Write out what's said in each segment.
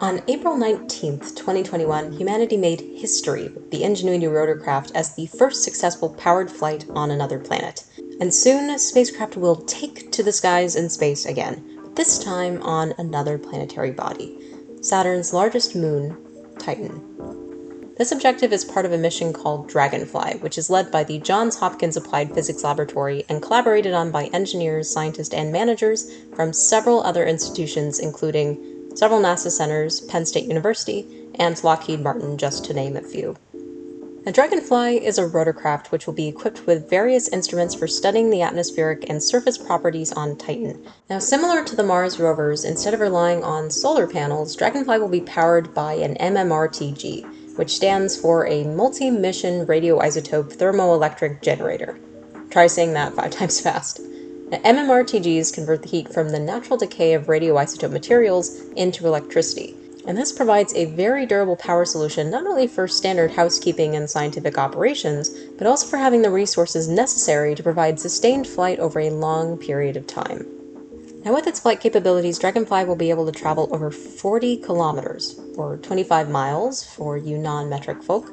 On April 19th, 2021, humanity made history with the Ingenuity rotorcraft as the first successful powered flight on another planet. And soon, spacecraft will take to the skies in space again, but this time on another planetary body Saturn's largest moon, Titan. This objective is part of a mission called Dragonfly, which is led by the Johns Hopkins Applied Physics Laboratory and collaborated on by engineers, scientists, and managers from several other institutions, including several NASA centers, Penn State University, and Lockheed Martin, just to name a few. A Dragonfly is a rotorcraft which will be equipped with various instruments for studying the atmospheric and surface properties on Titan. Now, similar to the Mars rovers, instead of relying on solar panels, Dragonfly will be powered by an MMRTG, which stands for a multi mission radioisotope thermoelectric generator. Try saying that five times fast. MMRTGs convert the heat from the natural decay of radioisotope materials into electricity. And this provides a very durable power solution not only for standard housekeeping and scientific operations, but also for having the resources necessary to provide sustained flight over a long period of time. Now, with its flight capabilities, Dragonfly will be able to travel over 40 kilometers, or 25 miles for you non metric folk,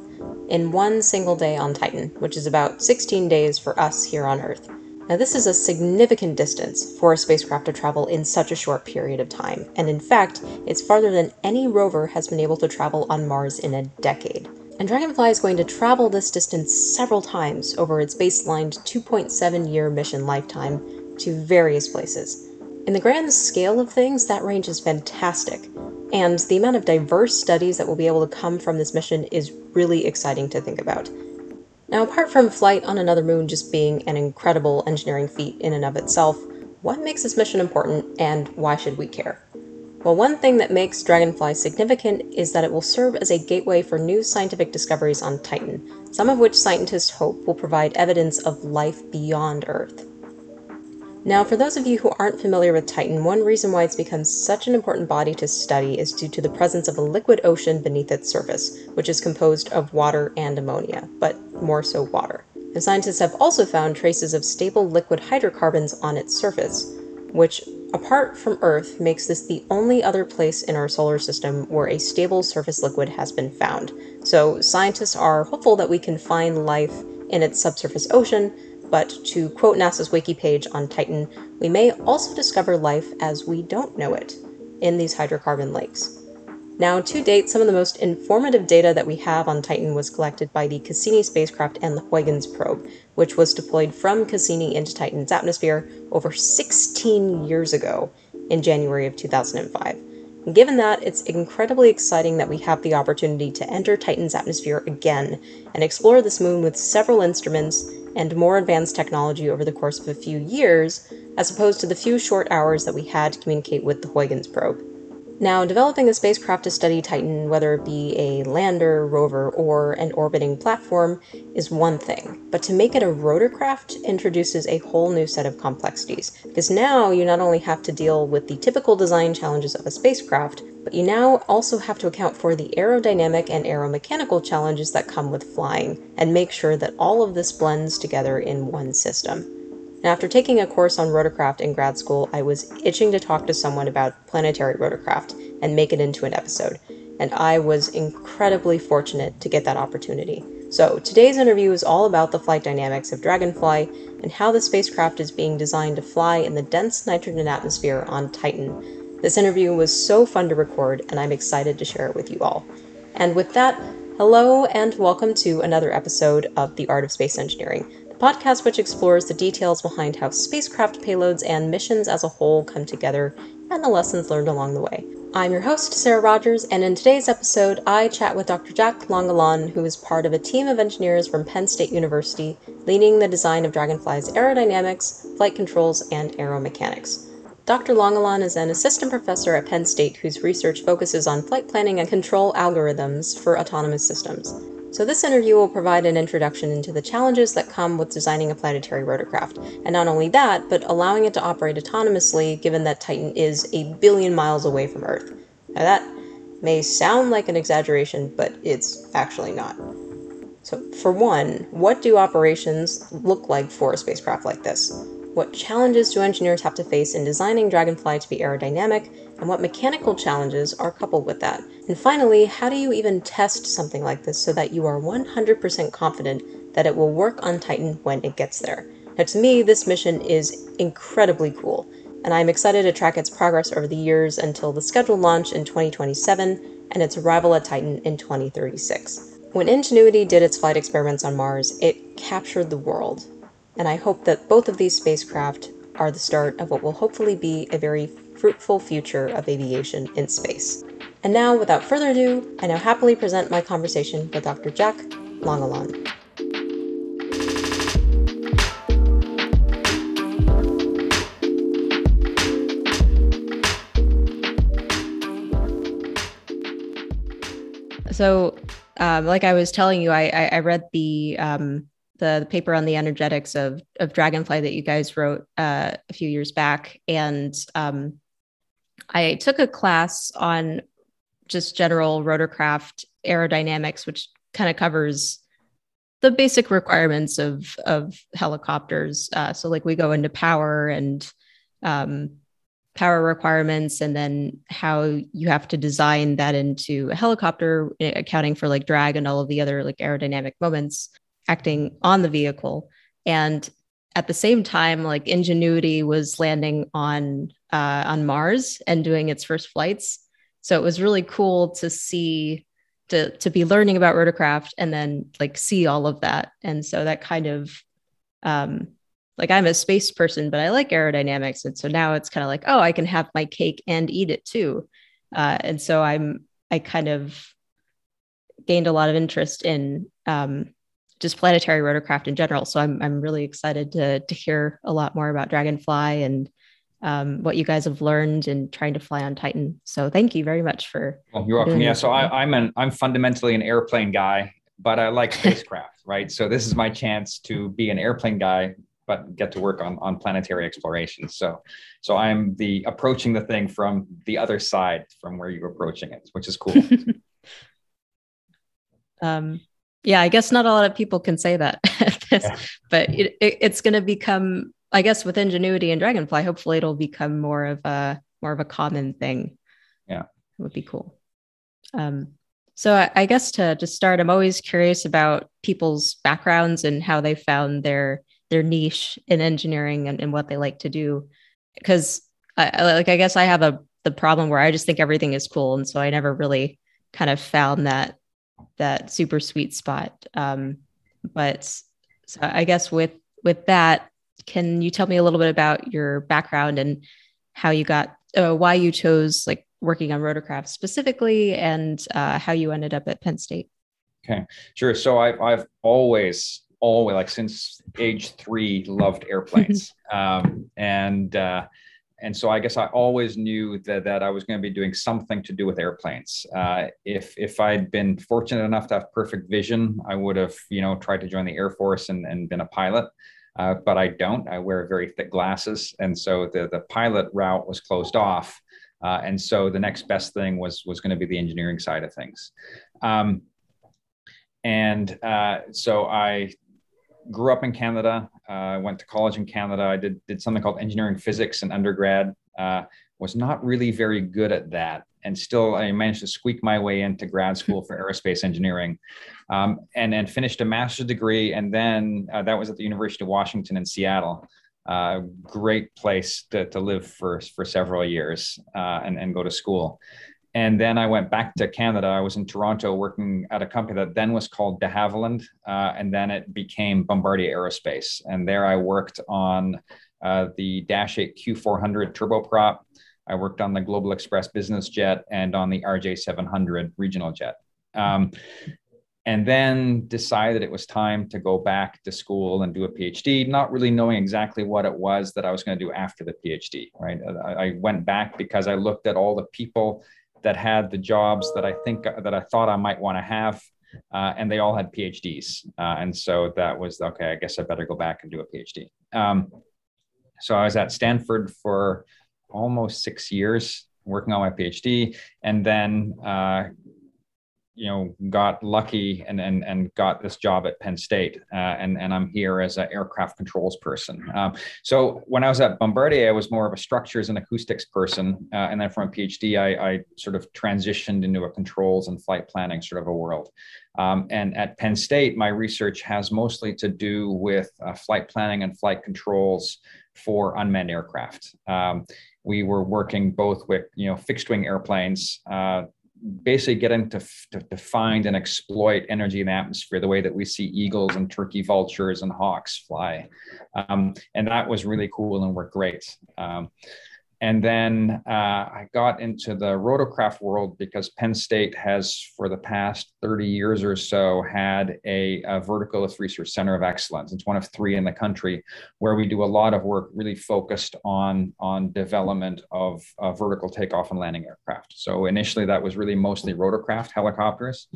in one single day on Titan, which is about 16 days for us here on Earth. Now, this is a significant distance for a spacecraft to travel in such a short period of time, and in fact, it's farther than any rover has been able to travel on Mars in a decade. And Dragonfly is going to travel this distance several times over its baselined 2.7 year mission lifetime to various places. In the grand scale of things, that range is fantastic, and the amount of diverse studies that will be able to come from this mission is really exciting to think about. Now, apart from flight on another moon just being an incredible engineering feat in and of itself, what makes this mission important and why should we care? Well, one thing that makes Dragonfly significant is that it will serve as a gateway for new scientific discoveries on Titan, some of which scientists hope will provide evidence of life beyond Earth. Now, for those of you who aren't familiar with Titan, one reason why it's become such an important body to study is due to the presence of a liquid ocean beneath its surface, which is composed of water and ammonia, but more so water. And scientists have also found traces of stable liquid hydrocarbons on its surface, which, apart from Earth, makes this the only other place in our solar system where a stable surface liquid has been found. So, scientists are hopeful that we can find life in its subsurface ocean but to quote NASA's wiki page on Titan, we may also discover life as we don't know it in these hydrocarbon lakes. Now, to date, some of the most informative data that we have on Titan was collected by the Cassini spacecraft and the Huygens probe, which was deployed from Cassini into Titan's atmosphere over 16 years ago in January of 2005. Given that, it's incredibly exciting that we have the opportunity to enter Titan's atmosphere again and explore this moon with several instruments and more advanced technology over the course of a few years, as opposed to the few short hours that we had to communicate with the Huygens probe. Now, developing a spacecraft to study Titan, whether it be a lander, rover, or an orbiting platform, is one thing, but to make it a rotorcraft introduces a whole new set of complexities, because now you not only have to deal with the typical design challenges of a spacecraft, but you now also have to account for the aerodynamic and aeromechanical challenges that come with flying, and make sure that all of this blends together in one system. And after taking a course on rotorcraft in grad school, I was itching to talk to someone about planetary rotorcraft and make it into an episode, and I was incredibly fortunate to get that opportunity. So, today's interview is all about the flight dynamics of Dragonfly and how the spacecraft is being designed to fly in the dense nitrogen atmosphere on Titan. This interview was so fun to record, and I'm excited to share it with you all. And with that, hello and welcome to another episode of The Art of Space Engineering podcast which explores the details behind how spacecraft payloads and missions as a whole come together and the lessons learned along the way. I'm your host, Sarah Rogers, and in today's episode, I chat with Dr. Jack Langelaan, who is part of a team of engineers from Penn State University leading the design of Dragonfly's aerodynamics, flight controls, and aeromechanics. Dr. Langelaan is an assistant professor at Penn State whose research focuses on flight planning and control algorithms for autonomous systems. So, this interview will provide an introduction into the challenges that come with designing a planetary rotorcraft. And not only that, but allowing it to operate autonomously given that Titan is a billion miles away from Earth. Now, that may sound like an exaggeration, but it's actually not. So, for one, what do operations look like for a spacecraft like this? What challenges do engineers have to face in designing Dragonfly to be aerodynamic, and what mechanical challenges are coupled with that. And finally, how do you even test something like this so that you are 100% confident that it will work on Titan when it gets there? Now, to me, this mission is incredibly cool, and I'm excited to track its progress over the years until the scheduled launch in 2027 and its arrival at Titan in 2036. When Ingenuity did its flight experiments on Mars, it captured the world, and I hope that both of these spacecraft are the start of what will hopefully be a very fruitful future of aviation in space. And now, without further ado, I now happily present my conversation with Dr. Jack Langelaan. So, um, like I was telling you, I, I, read the, um, the, the paper on the energetics of of Dragonfly that you guys wrote uh, a few years back, and um, I took a class on just general rotorcraft aerodynamics, which kind of covers the basic requirements of of helicopters. Uh, so, like we go into power and um, power requirements and then how you have to design that into a helicopter accounting for like drag and all of the other like aerodynamic moments acting on the vehicle and at the same time like ingenuity was landing on uh, on mars and doing its first flights so it was really cool to see to to be learning about rotorcraft and then like see all of that and so that kind of um like I'm a space person, but I like aerodynamics. And so now it's kind of like, oh, I can have my cake and eat it too. Uh, and so I'm, I kind of gained a lot of interest in um, just planetary rotorcraft in general. So I'm, I'm really excited to, to hear a lot more about Dragonfly and um, what you guys have learned in trying to fly on Titan. So thank you very much for. Well, you're welcome. Yeah. So I, I'm an, I'm fundamentally an airplane guy, but I like spacecraft, right? So this is my chance to be an airplane guy but get to work on, on planetary exploration. So, so I'm the approaching the thing from the other side from where you're approaching it, which is cool. um, yeah, I guess not a lot of people can say that, yeah. but it, it, it's going to become, I guess, with Ingenuity and Dragonfly, hopefully it'll become more of a more of a common thing. Yeah, it would be cool. Um, so I, I guess to to start, I'm always curious about people's backgrounds and how they found their their niche in engineering and, and what they like to do because I, like i guess i have a the problem where i just think everything is cool and so i never really kind of found that that super sweet spot. Um, but so i guess with with that can you tell me a little bit about your background and how you got uh, why you chose like working on rotorcraft specifically and uh, how you ended up at penn state? Okay sure. So I've, I've always always like since age three loved airplanes. Um, and uh, and so I guess I always knew that that I was going to be doing something to do with airplanes. Uh, if if I'd been fortunate enough to have perfect vision, I would have you know tried to join the Air Force and, and been a pilot. Uh, but I don't. I wear very thick glasses, and so the the pilot route was closed off. Uh, and so the next best thing was was going to be the engineering side of things. Um, and uh, so I grew up in Canada. I uh, went to college in Canada. I did did something called engineering physics in undergrad. Uh, was not really very good at that, and still I managed to squeak my way into grad school for aerospace engineering, um, and and finished a master's degree. And then uh, that was at the University of Washington in Seattle. Uh, great place to, to live for for several years uh, and and go to school. And then I went back to Canada. I was in Toronto working at a company that then was called de Havilland, uh, and then it became Bombardier Aerospace. And there I worked on uh, the Dash 8 Q400 turboprop. I worked on the Global Express business jet and on the RJ700 regional jet. Um, and then decided it was time to go back to school and do a PhD, not really knowing exactly what it was that I was going to do after the PhD. Right, I, I went back because I looked at all the people that had the jobs that I think that I thought I might want to have. Uh, and they all had PhDs. Uh, and so that was okay, I guess I better go back and do a PhD. Um, so I was at Stanford for almost six years working on my PhD. And then uh, you know got lucky and and and got this job at Penn State, uh, and and I'm here as an aircraft controls person. Um, so when I was at Bombardier, I was more of a structures and acoustics person, uh, and then from a PhD, I, I, sort of transitioned into a controls and flight planning sort of a world. Um, and at Penn State, my research has mostly to do with uh, flight planning and flight controls for unmanned aircraft. Um, we were working both with you know fixed wing airplanes uh, basically getting to, to, to, find and exploit energy the atmosphere the way that we see eagles and turkey vultures and hawks fly. Um, and that was really cool and worked great. Um, and then uh, I got into the rotorcraft world because Penn State has, for the past 30 years or so, had a, a vertical lift research center of excellence. It's one of three in the country where we do a lot of work really focused on, on development of uh, vertical takeoff and landing aircraft. So initially, that was really mostly rotorcraft helicopters.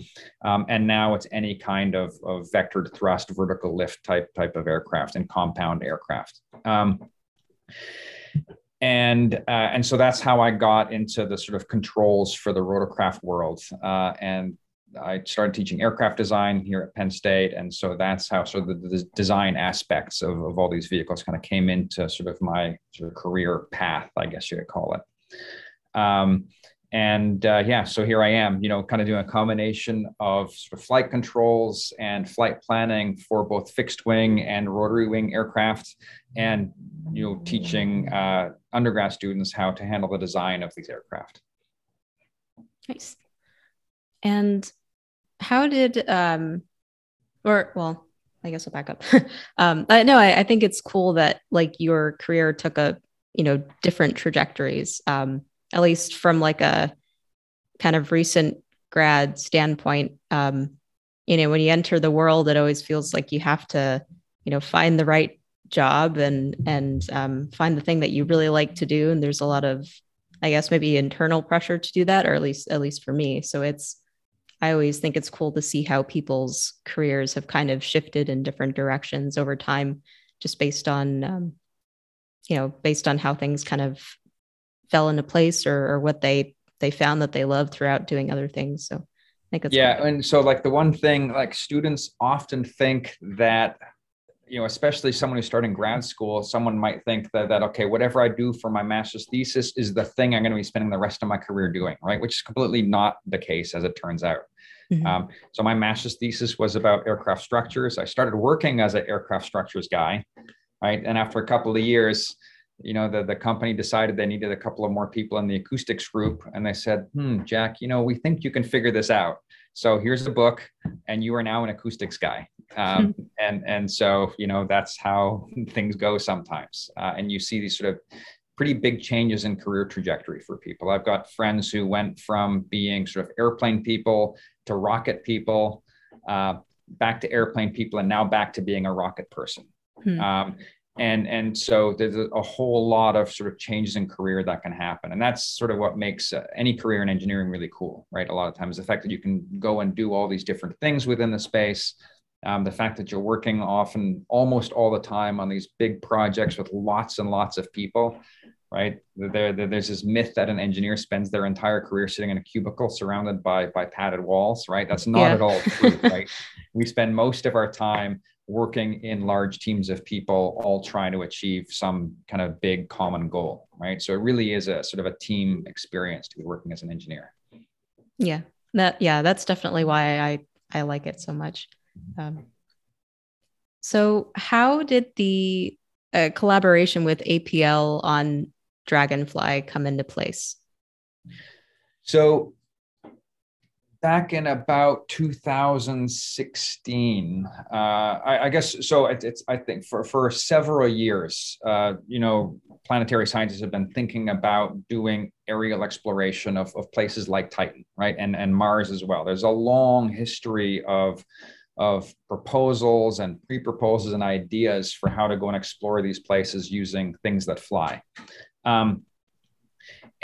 Um, and now it's any kind of, of vectored thrust, vertical lift type, type of aircraft and compound aircraft. Um, and uh, and so that's how I got into the sort of controls for the rotorcraft world. Uh, and I started teaching aircraft design here at Penn State, and so that's how sort of the, the design aspects of, of all these vehicles kind of came into sort of my sort of career path, I guess you could call it. Um, and uh, yeah, so here I am, you know, kind of doing a combination of sort of flight controls and flight planning for both fixed wing and rotary wing aircraft, and you know, teaching uh, undergrad students how to handle the design of these aircraft. Nice. And how did, um, or well, I guess I'll back up. um, uh, no, I, I think it's cool that like your career took a, you know, different trajectories. Um, at least from like a kind of recent grad standpoint um, you know when you enter the world it always feels like you have to you know find the right job and and um, find the thing that you really like to do. And there's a lot of i guess maybe internal pressure to do that or at least at least for me. So it's i always think it's cool to see how people's careers have kind of shifted in different directions over time just based on um, you know based on how things kind of fell into place or, or what they they found that they loved throughout doing other things. So I think it's yeah. Cool. And so like the one thing like students often think that you know, especially someone who's starting grad school, someone might think that that okay, whatever I do for my master's thesis is the thing I'm going to be spending the rest of my career doing, right? Which is completely not the case, as it turns out. Mm-hmm. Um, so my master's thesis was about aircraft structures. I started working as an aircraft structures guy, right? And after a couple of years, you know, the, the company decided they needed a couple of more people in the acoustics group. And they said, hmm, Jack, you know, we think you can figure this out. So here's a book, and you are now an acoustics guy. Um, and, and so, you know, that's how things go sometimes. Uh, and you see these sort of pretty big changes in career trajectory for people. I've got friends who went from being sort of airplane people to rocket people, uh, back to airplane people, and now back to being a rocket person. Hmm. Um, and and so there's a whole lot of sort of changes in career that can happen. And that's sort of what makes uh, any career in engineering really cool right? A lot of times the fact that you can go and do all these different things within the space um, the fact that you're working often almost all the time on these big projects with lots and lots of people right? There, there, there's this myth that an engineer spends their entire career sitting in a cubicle surrounded by by padded walls right? That's not yeah. at all true right? We spend most of our time working in large teams of people all trying to achieve some kind of big common goal right? So it really is a sort of a team experience to be working as an engineer. Yeah that yeah that's definitely why i i like it so much. Um, so how did the uh, collaboration with apl on dragonfly come into place? So back in about 2016 uh, I, I, guess so it, it's i think for, for several years uh, you know planetary scientists have been thinking about doing aerial exploration of, of places like titan right? And, and mars as well. There's a long history of of proposals and pre-proposals and ideas for how to go and explore these places using things that fly. Um,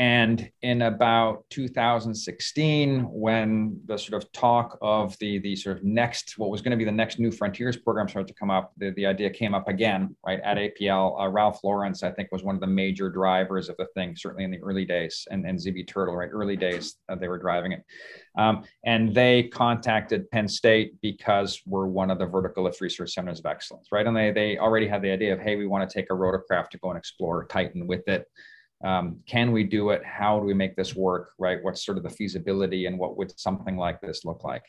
and in about 2016, when the sort of talk of the the sort of next, what was going to be the next new frontiers program started to come up, the, the idea came up again, right, at APL. Uh, Ralph Lorenz, I think, was one of the major drivers of the thing, certainly in the early days, and, and Zibi Turtle, right, early days uh, they were driving it. Um, and they contacted Penn State because we're one of the vertical lift research centers of excellence, right? And they, they already had the idea of, hey, we want to take a rotorcraft to go and explore Titan with it um, can we do it? How do we make this work right? What's sort of the feasibility and what would something like this look like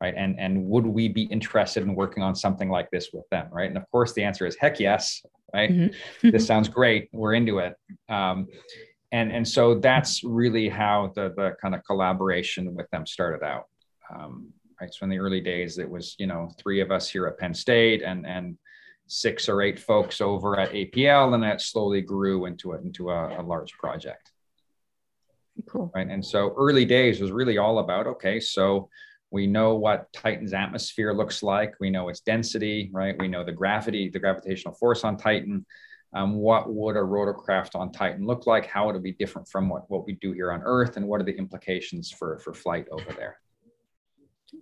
right? And and would we be interested in working on something like this with them right? And of course the answer is heck yes right? Mm-hmm. this sounds great. We're into it. Um, and and so that's really how the the kind of collaboration with them started out. Um, right so in the early days it was you know three of us here at penn state and and six or eight folks over at APL, and that slowly grew into a, into a, a large project. Cool. Right. And so early days was really all about okay, so we know what Titan's atmosphere looks like. We know its density, right? We know the gravity, the gravitational force on Titan. Um, what would a rotorcraft on Titan look like? How would it be different from what, what we do here on Earth? And what are the implications for, for flight over there?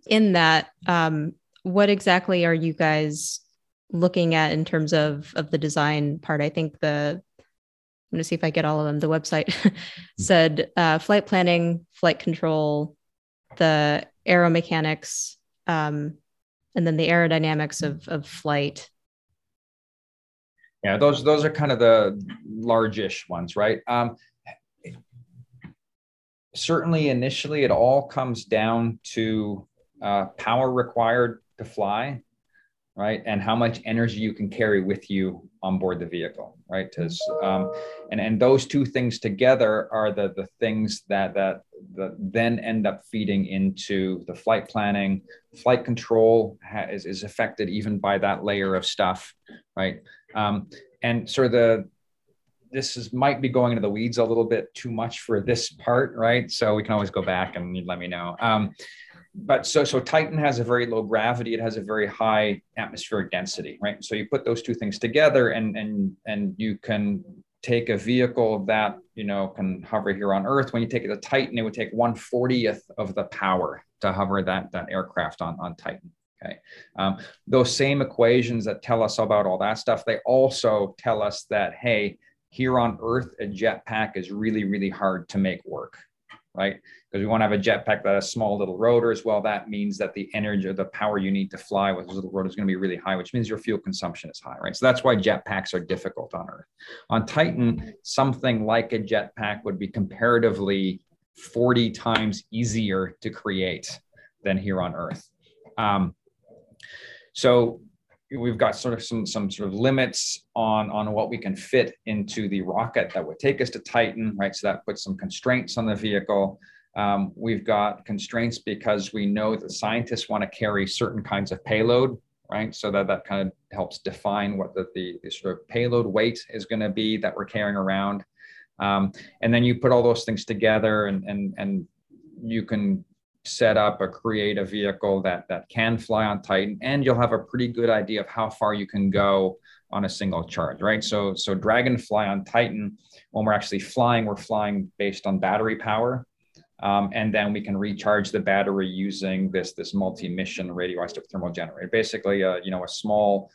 In that, um, what exactly are you guys looking at in terms of of the design part i think the i'm going to see if i get all of them. The website said uh, flight planning flight control the aeromechanics um, and then the aerodynamics of of flight. Yeah those those are kind of the largish ones right? Um, certainly initially it all comes down to uh, power required to fly right? And how much energy you can carry with you on board the vehicle right? Um, and and those two things together are the the things that that that then end up feeding into the flight planning. Flight control ha- is, affected even by that layer of stuff right? Um, and sort of the this is might be going into the weeds a little bit too much for this part right? So we can always go back and let me know. Um, but so so Titan has a very low gravity. It has a very high atmospheric density, right? So you put those two things together, and and and you can take a vehicle that you know can hover here on Earth. When you take it to Titan, it would take one fortieth of the power to hover that that aircraft on on Titan. Okay, um, those same equations that tell us about all that stuff, they also tell us that hey, here on Earth, a jetpack is really really hard to make work right? Because we want to have a jetpack that has small little rotors. Well, that means that the energy or the power you need to fly with those little rotors is going to be really high, which means your fuel consumption is high, right? So that's why jetpacks are difficult on Earth. On Titan, something like a jetpack would be comparatively 40 times easier to create than here on Earth. Um, so we've got sort of some some sort of limits on on what we can fit into the rocket that would take us to Titan, right? So that puts some constraints on the vehicle. Um, we've got constraints because we know that scientists want to carry certain kinds of payload, right? So that that kind of helps define what the, the, the sort of payload weight is going to be that we're carrying around. Um, and then you put all those things together and, and, and you can set up or create a vehicle that that can fly on Titan, and you'll have a pretty good idea of how far you can go on a single charge, right? So so Dragonfly on Titan, when we're actually flying, we're flying based on battery power. Um, and then we can recharge the battery using this this multi-mission radioisotope thermal generator. Basically, uh, you know, a small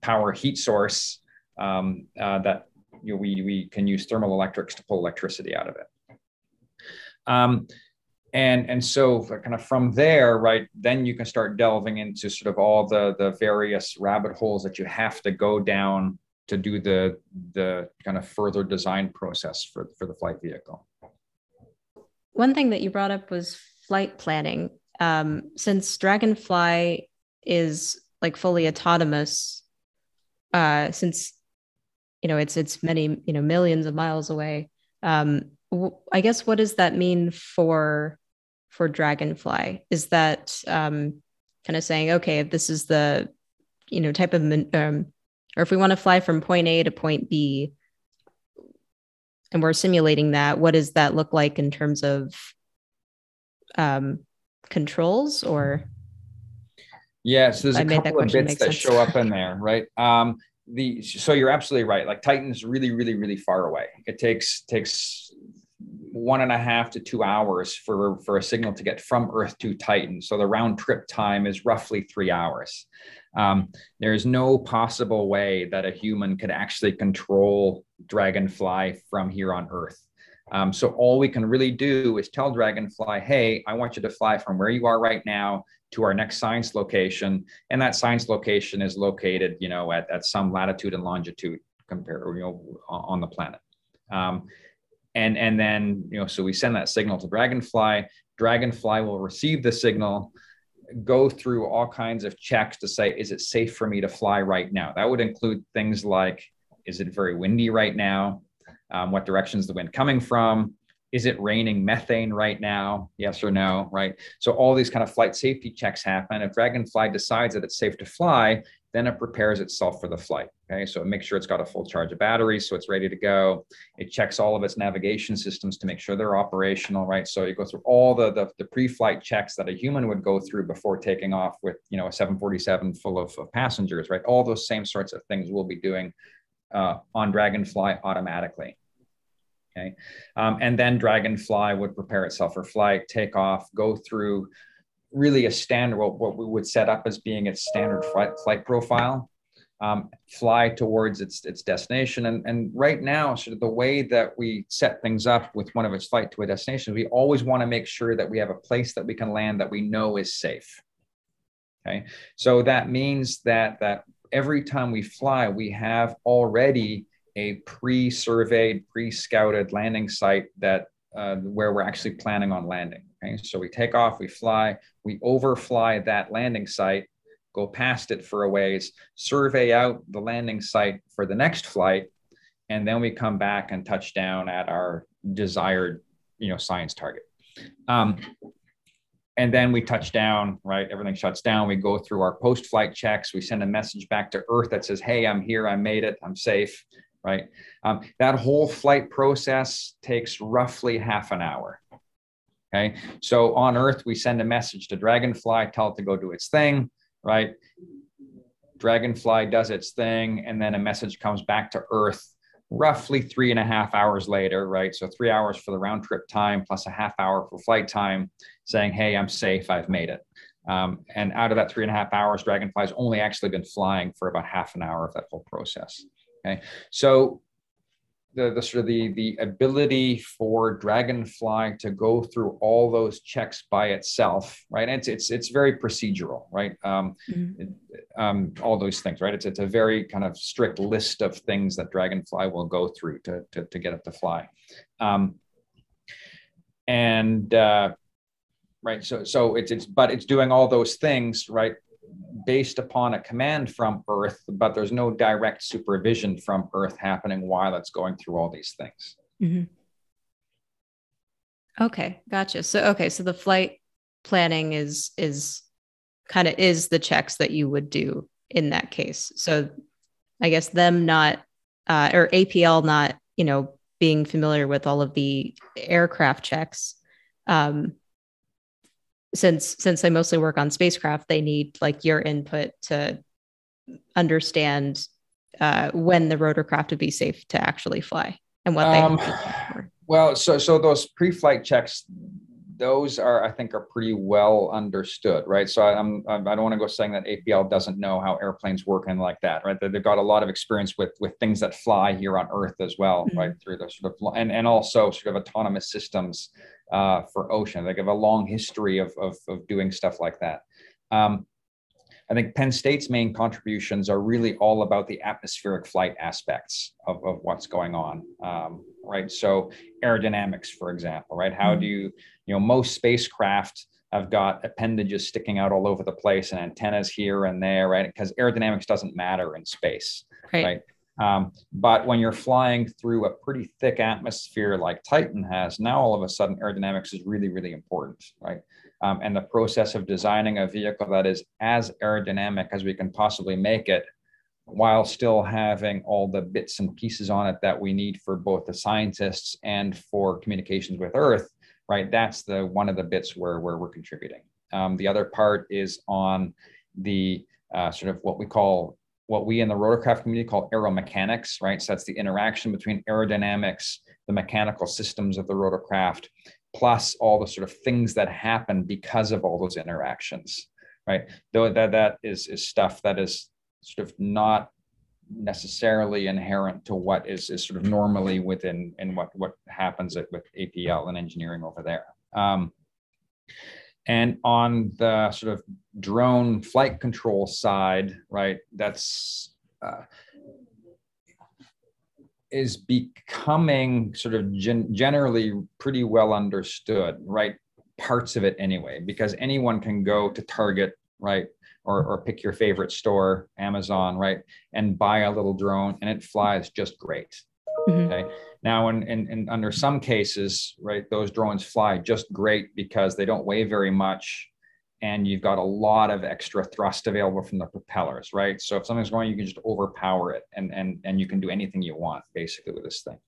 power heat source um, uh, that you know, we we can use thermal electrics to pull electricity out of it. Um, and and so kind of from there right then you can start delving into sort of all the the various rabbit holes that you have to go down to do the the kind of further design process for for the flight vehicle. One thing that you brought up was flight planning. Um, since dragonfly is like fully autonomous uh, since you know it's it's many you know millions of miles away um, I guess what does that mean for for Dragonfly? Is that um, kind of saying, okay, if this is the you know type of um, or if we want to fly from point A to point B, and we're simulating that, what does that look like in terms of um, controls or? Yes, there's a couple of bits that sense. show up in there, right? Um, the so you're absolutely right. Like Titan's really, really, really far away. It takes takes one and a half to two hours for, for a signal to get from Earth to Titan. So the round trip time is roughly three hours. Um, there's no possible way that a human could actually control Dragonfly from here on Earth. Um, so all we can really do is tell Dragonfly, hey, I want you to fly from where you are right now to our next science location. And that science location is located, you know, at, at some latitude and longitude compared, you know, on the planet. Um, and, and then, you know, so we send that signal to Dragonfly. Dragonfly will receive the signal, go through all kinds of checks to say, is it safe for me to fly right now? That would include things like, is it very windy right now? Um, what direction is the wind coming from? Is it raining methane right now? Yes or no, right? So all these kind of flight safety checks happen. If Dragonfly decides that it's safe to fly, then it prepares itself for the flight. Okay, so it makes sure it's got a full charge of batteries, so it's ready to go. It checks all of its navigation systems to make sure they're operational, right? So you go through all the, the, the pre-flight checks that a human would go through before taking off with, you know, a 747 full of, of passengers, right? All those same sorts of things we'll be doing uh, on Dragonfly automatically. Okay, um, and then Dragonfly would prepare itself for flight, take off, go through really a standard, what, we would set up as being its standard flight, flight profile, um, fly towards its, its destination. And, and right now, sort of the way that we set things up with one of its flight to a destination, we always want to make sure that we have a place that we can land that we know is safe. Okay, so that means that that every time we fly, we have already a pre-surveyed, pre-scouted landing site that uh, where we're actually planning on landing. Okay, so we take off, we fly, we overfly that landing site, go past it for a ways, survey out the landing site for the next flight, and then we come back and touch down at our desired, you know, science target. Um, and then we touch down, right? Everything shuts down. We go through our post-flight checks. We send a message back to Earth that says, "Hey, I'm here. I made it. I'm safe." Right? Um, that whole flight process takes roughly half an hour. Okay. So on Earth, we send a message to Dragonfly, tell it to go do its thing, right? Dragonfly does its thing, and then a message comes back to Earth roughly three and a half hours later, right? So three hours for the round trip time plus a half hour for flight time, saying, hey, I'm safe, I've made it. Um, and out of that three and a half hours, Dragonfly's only actually been flying for about half an hour of that whole process. Okay. So the, the sort of the the ability for Dragonfly to go through all those checks by itself, right? And it's it's it's very procedural, right? Um, mm-hmm. um, all those things, right? It's it's a very kind of strict list of things that Dragonfly will go through to to, to get it to fly, um, and uh, right. So so it's it's but it's doing all those things, right? Based upon a command from Earth, but there's no direct supervision from Earth happening while it's going through all these things. Mm-hmm. Okay, gotcha. So okay, so the flight planning is is kind of is the checks that you would do in that case. So I guess them not uh, or APL not you know being familiar with all of the aircraft checks um, since since I mostly work on spacecraft, they need like your input to understand uh, when the rotorcraft would be safe to actually fly and what um, they. Well, so so those pre-flight checks, those are I think are pretty well understood, right? So I, I'm I don't want to go saying that APL doesn't know how airplanes work and like that, right? They've got a lot of experience with with things that fly here on Earth as well, mm-hmm. right? Through the sort of and and also sort of autonomous systems uh, for ocean. They have a long history of, of, of doing stuff like that. Um, I think Penn State's main contributions are really all about the atmospheric flight aspects of, of what's going on, um, right? So aerodynamics, for example, right? How do you, you know, most spacecraft have got appendages sticking out all over the place and antennas here and there, right? Because aerodynamics doesn't matter in space, right? right? Um, but when you're flying through a pretty thick atmosphere like Titan has, now all of a sudden aerodynamics is really, really important, right? Um, and the process of designing a vehicle that is as aerodynamic as we can possibly make it, while still having all the bits and pieces on it that we need for both the scientists and for communications with Earth, right? That's the one of the bits where, where we're contributing. Um, the other part is on the uh, sort of what we call what we in the rotorcraft community call aeromechanics, right? So that's the interaction between aerodynamics the mechanical systems of the rotorcraft, plus all the sort of things that happen because of all those interactions, right? Though that that is is stuff that is sort of not necessarily inherent to what is, is sort of normally within and what what happens at, with APL and engineering over there. Um, and on the sort of drone flight control side, right, that's uh, is becoming sort of gen- generally pretty well understood, right? Parts of it anyway, because anyone can go to Target, right? Or, or pick your favorite store, Amazon, right? And buy a little drone and it flies just great. Mm-hmm. Okay. Now, in, in, in, under some cases, right, those drones fly just great because they don't weigh very much and you've got a lot of extra thrust available from the propellers, right? So if something's going, you can just overpower it and, and, and you can do anything you want basically with this thing.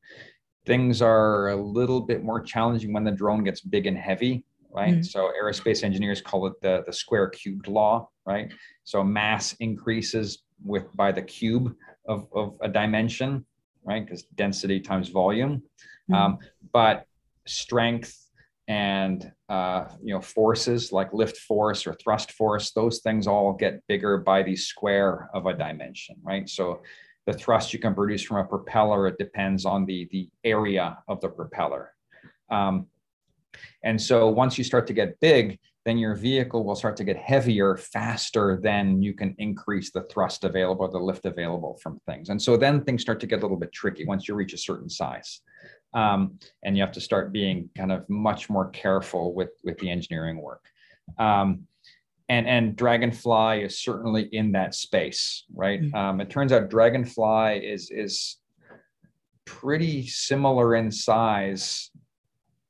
Things are a little bit more challenging when the drone gets big and heavy, right? Mm-hmm. So aerospace engineers call it the, the square cubed law, right? So mass increases with by the cube of, of a dimension right? Because density times volume. Mm-hmm. Um, but strength and uh, you know forces like lift force or thrust force, those things all get bigger by the square of a dimension, right? So the thrust you can produce from a propeller it depends on the the area of the propeller. Um, and so once you start to get big, then your vehicle will start to get heavier faster than you can increase the thrust available, the lift available from things. And so then things start to get a little bit tricky once you reach a certain size. Um, and you have to start being kind of much more careful with, with the engineering work. Um, and, and Dragonfly is certainly in that space, right? Mm-hmm. Um, it turns out Dragonfly is, is pretty similar in size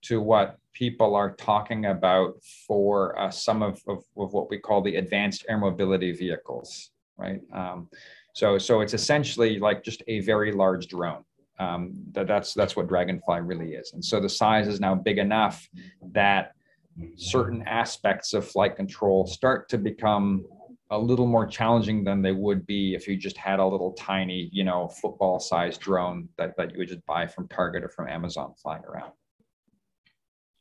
to what people are talking about for uh, some of, of, of, what we call the advanced air mobility vehicles, right? Um, so, so it's essentially like just a very large drone. Um, that, that's that's what Dragonfly really is, and so the size is now big enough that certain aspects of flight control start to become a little more challenging than they would be if you just had a little tiny, you know, football-sized drone that, that you would just buy from Target or from Amazon flying around.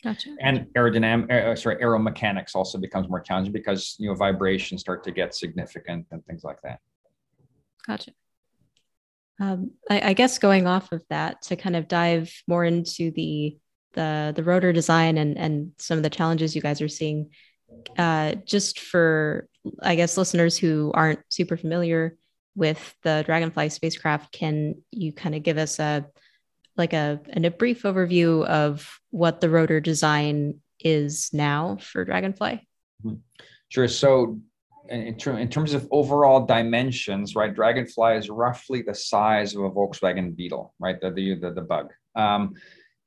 Gotcha. And aerodynamic, uh, uh, sorry, aeromechanics also becomes more challenging because you know vibrations start to get significant and things like that. Gotcha. Um, I, I, guess going off of that to kind of dive more into the the the rotor design and and some of the challenges you guys are seeing. Uh, just for I guess listeners who aren't super familiar with the Dragonfly spacecraft, can you kind of give us a like a, and a brief overview of what the rotor design is now for Dragonfly? Mm-hmm. Sure. So, in, ter- in, terms of overall dimensions, right, Dragonfly is roughly the size of a Volkswagen Beetle, right, the the the, the bug. Um,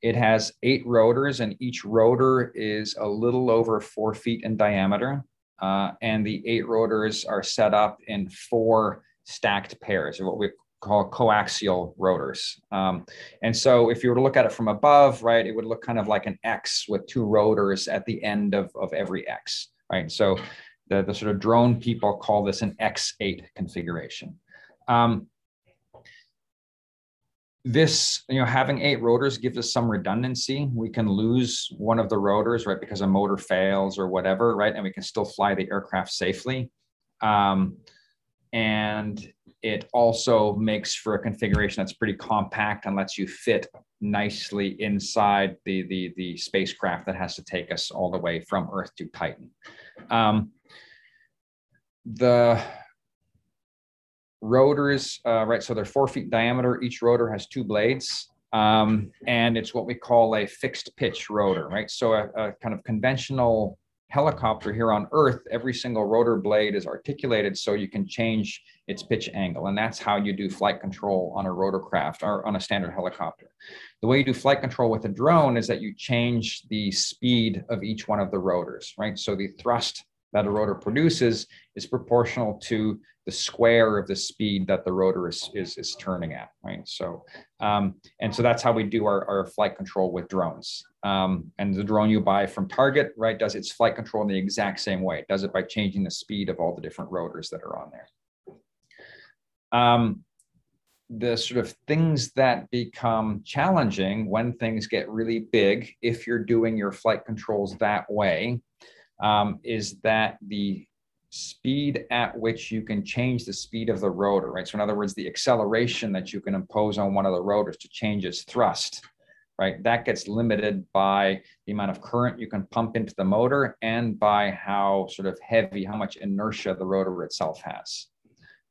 it has eight rotors, and each rotor is a little over four feet in diameter. Uh, and the eight rotors are set up in four stacked pairs, what we called coaxial rotors. Um, and so if you were to look at it from above, right, it would look kind of like an X with two rotors at the end of, of every X, right? So the, the sort of drone people call this an X8 configuration. Um, this, you know, having eight rotors gives us some redundancy. We can lose one of the rotors, right, because a motor fails or whatever, right, and we can still fly the aircraft safely. Um, and it also makes for a configuration that's pretty compact and lets you fit nicely inside the, the, the spacecraft that has to take us all the way from Earth to Titan. Um, the rotors, uh, right, so they're four feet diameter. Each rotor has two blades. Um, and it's what we call a fixed pitch rotor, right? So a, a kind of conventional helicopter here on Earth, every single rotor blade is articulated so you can change its pitch angle. And that's how you do flight control on a rotorcraft or on a standard helicopter. The way you do flight control with a drone is that you change the speed of each one of the rotors, right? So the thrust that a rotor produces is proportional to the square of the speed that the rotor is, is, is turning at, right? So, um, and so that's how we do our, our flight control with drones. Um, and the drone you buy from Target, right, does its flight control in the exact same way. It does it by changing the speed of all the different rotors that are on there. Um, the sort of things that become challenging when things get really big, if you're doing your flight controls that way, um, is that the speed at which you can change the speed of the rotor, right? So, in other words, the acceleration that you can impose on one of the rotors to change its thrust, right? That gets limited by the amount of current you can pump into the motor and by how sort of heavy, how much inertia the rotor itself has.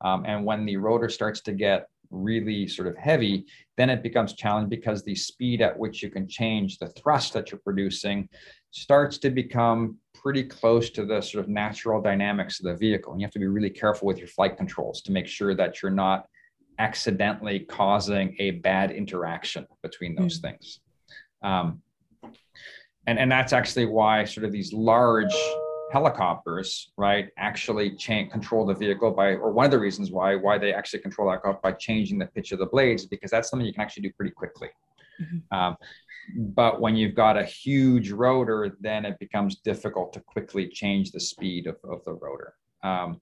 Um, and when the rotor starts to get really sort of heavy, then it becomes challenging because the speed at which you can change the thrust that you're producing starts to become pretty close to the sort of natural dynamics of the vehicle. And you have to be really careful with your flight controls to make sure that you're not accidentally causing a bad interaction between those mm-hmm. things. Um, and, and that's actually why sort of these large helicopters, right, actually change, control the vehicle by, or one of the reasons why why they actually control that by changing the pitch of the blades, because that's something you can actually do pretty quickly. Mm-hmm. Um, but when you've got a huge rotor, then it becomes difficult to quickly change the speed of, of the rotor. Um,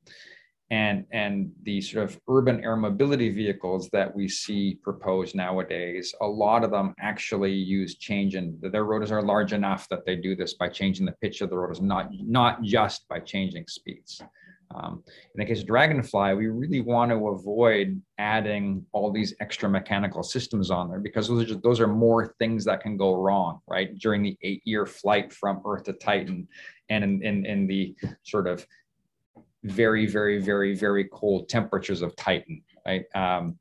and, and the sort of urban air mobility vehicles that we see proposed nowadays, a lot of them actually use change in their rotors are large enough that they do this by changing the pitch of the rotors, not, not just by changing speeds. Um, in the case of Dragonfly, we really want to avoid adding all these extra mechanical systems on there because those are, just, those are more things that can go wrong, right? During the eight year flight from Earth to Titan and in, in, in the sort of very, very, very, very cold temperatures of Titan, right? Um,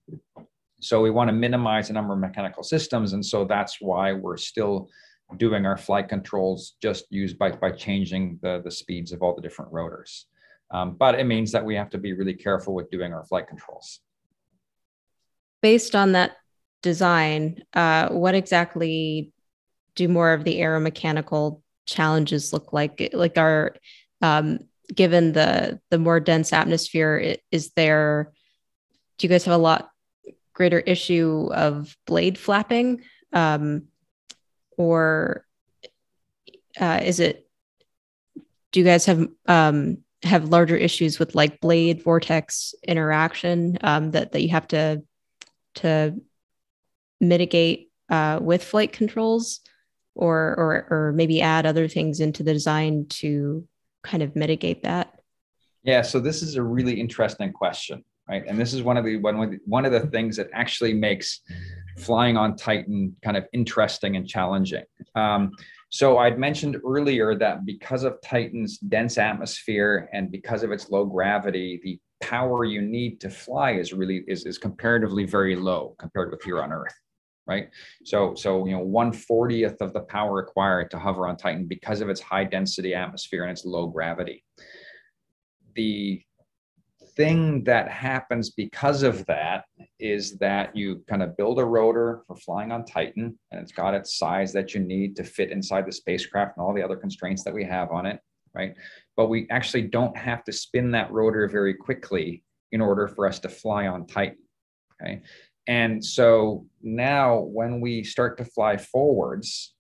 so we want to minimize the number of mechanical systems. And so that's why we're still doing our flight controls just used by, by changing the, the speeds of all the different rotors. Um, but it means that we have to be really careful with doing our flight controls. Based on that design, uh, what exactly do more of the aeromechanical challenges look like? Like, are um, given the the more dense atmosphere, is there? Do you guys have a lot greater issue of blade flapping, um, or uh, is it? Do you guys have um, have larger issues with like blade vortex interaction um, that that you have to to mitigate uh, with flight controls, or or or maybe add other things into the design to kind of mitigate that? Yeah, so this is a really interesting question, right? And this is one of the one one of the things that actually makes flying on Titan kind of interesting and challenging. Um, so I'd mentioned earlier that because of Titan's dense atmosphere and because of its low gravity, the power you need to fly is really is, is comparatively very low compared with here on Earth, right? So so you know one fortieth of the power required to hover on Titan because of its high density atmosphere and its low gravity. The thing that happens because of that is that you kind of build a rotor for flying on Titan, and it's got its size that you need to fit inside the spacecraft and all the other constraints that we have on it, right? But we actually don't have to spin that rotor very quickly in order for us to fly on Titan, okay? And so now when we start to fly forwards,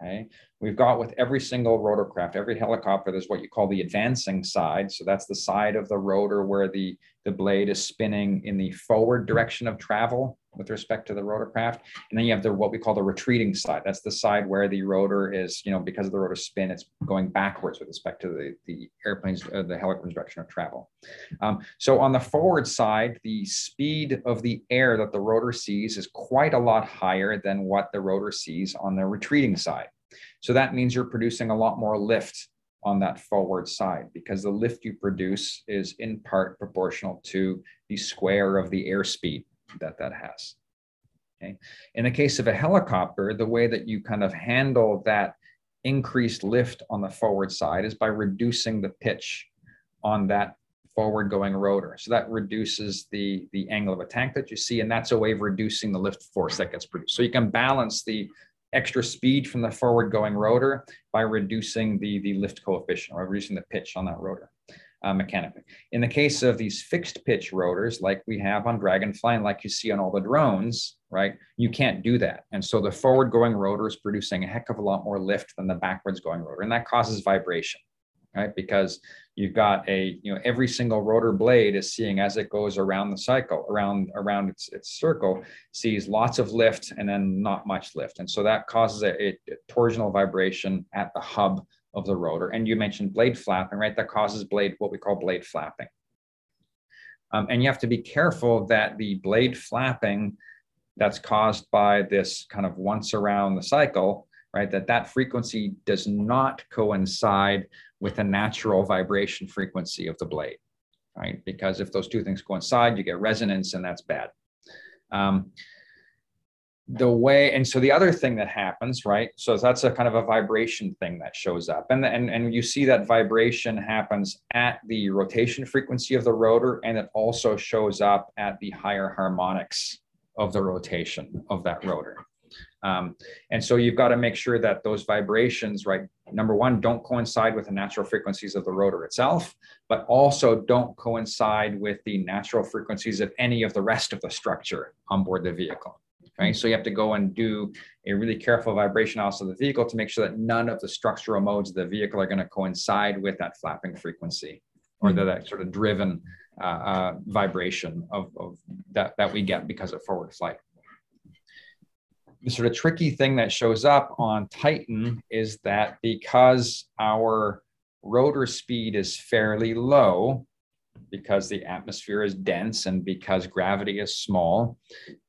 okay, We've got with every single rotorcraft, every helicopter, there's what you call the advancing side. So that's the side of the rotor where the, the blade is spinning in the forward direction of travel with respect to the rotorcraft. And then you have the what we call the retreating side. That's the side where the rotor is, you know, because of the rotor spin, it's going backwards with respect to the, the airplane's, uh, the helicopter's direction of travel. Um, so on the forward side, the speed of the air that the rotor sees is quite a lot higher than what the rotor sees on the retreating side. So that means you're producing a lot more lift on that forward side because the lift you produce is in part proportional to the square of the airspeed that that has. Okay. In the case of a helicopter, the way that you kind of handle that increased lift on the forward side is by reducing the pitch on that forward going rotor. So that reduces the, the angle of attack that you see, and that's a way of reducing the lift force that gets produced. So you can balance the extra speed from the forward going rotor by reducing the, the lift coefficient or reducing the pitch on that rotor uh, mechanically. In the case of these fixed pitch rotors, like we have on Dragonfly and like you see on all the drones, right, you can't do that. And so the forward going rotor is producing a heck of a lot more lift than the backwards going rotor, and that causes vibration. right? Because you've got a, you know, every single rotor blade is seeing as it goes around the cycle, around around its, its circle, sees lots of lift and then not much lift. And so that causes a, a torsional vibration at the hub of the rotor. And you mentioned blade flapping, right? That causes blade, what we call blade flapping. Um, and you have to be careful that the blade flapping that's caused by this kind of once around the cycle, right? That that frequency does not coincide with the natural vibration frequency of the blade, right? Because if those two things coincide, you get resonance, and that's bad. Um, the way and so the other thing that happens right so that's a kind of a vibration thing that shows up and and, and you see that vibration happens at the rotation frequency of the rotor and it also shows up at the higher harmonics of the rotation of that rotor um, and so you've got to make sure that those vibrations right number one don't coincide with the natural frequencies of the rotor itself but also don't coincide with the natural frequencies of any of the rest of the structure on board the vehicle right? So you have to go and do a really careful vibration analysis of the vehicle to make sure that none of the structural modes of the vehicle are going to coincide with that flapping frequency or the, that sort of driven uh, uh, vibration of, of that, that we get because of forward flight. The sort of tricky thing that shows up on Titan is that because our rotor speed is fairly low, because the atmosphere is dense and because gravity is small,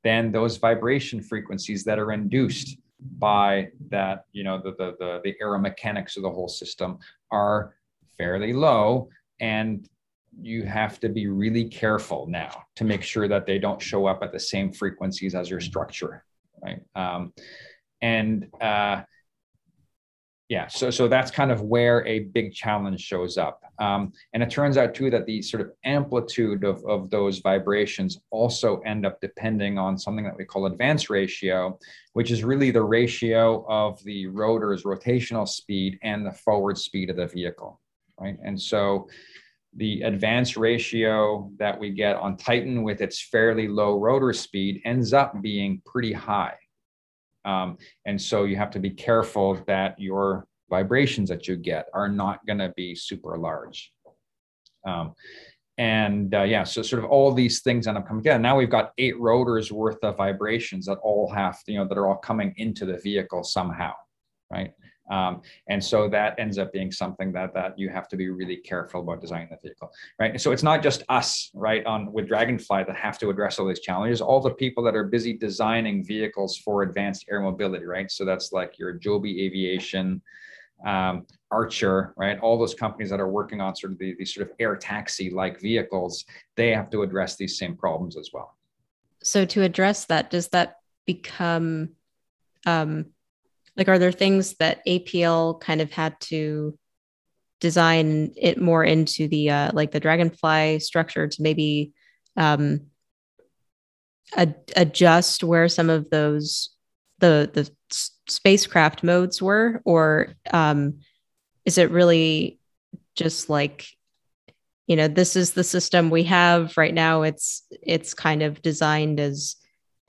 then those vibration frequencies that are induced by that, you know, the, the, the, the aeromechanics of the whole system are fairly low. And you have to be really careful now to make sure that they don't show up at the same frequencies as your structure, right? Um, and uh, yeah, so so that's kind of where a big challenge shows up. Um, and it turns out too that the sort of amplitude of, of those vibrations also end up depending on something that we call advance ratio, which is really the ratio of the rotor's rotational speed and the forward speed of the vehicle, right? And so the advance ratio that we get on Titan with its fairly low rotor speed ends up being pretty high. Um, and so you have to be careful that your vibrations that you get are not going to be super large. Um, and uh, yeah, so sort of all these things end up coming together. Now we've got eight rotors worth of vibrations that all have, you know, that are all coming into the vehicle somehow, right? Um, and so that ends up being something that that you have to be really careful about designing the vehicle, right? So it's not just us, right, on with Dragonfly that have to address all these challenges. All the people that are busy designing vehicles for advanced air mobility, right? So that's like your Joby Aviation, um, Archer, right? All those companies that are working on sort of the, these sort of air taxi like vehicles, they have to address these same problems as well. So to address that, does that become um, like are there things that apl kind of had to design it more into the uh, like the dragonfly structure to maybe um, ad- adjust where some of those the the spacecraft modes were? Or um, is it really just like you know this is the system we have right now. It's it's kind of designed as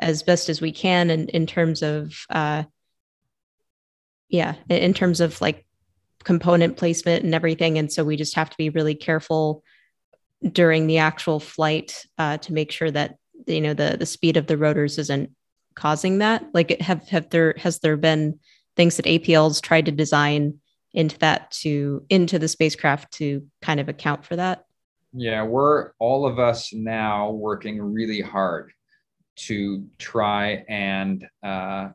as best as we can in, in terms of uh, yeah in terms of like component placement and everything and so we just have to be really careful during the actual flight uh, to make sure that you know the the speed of the rotors isn't causing that. Like have have there has there been things that apls tried to design into that to into the spacecraft to kind of account for that? Yeah we're all of us now working really hard to try and uh,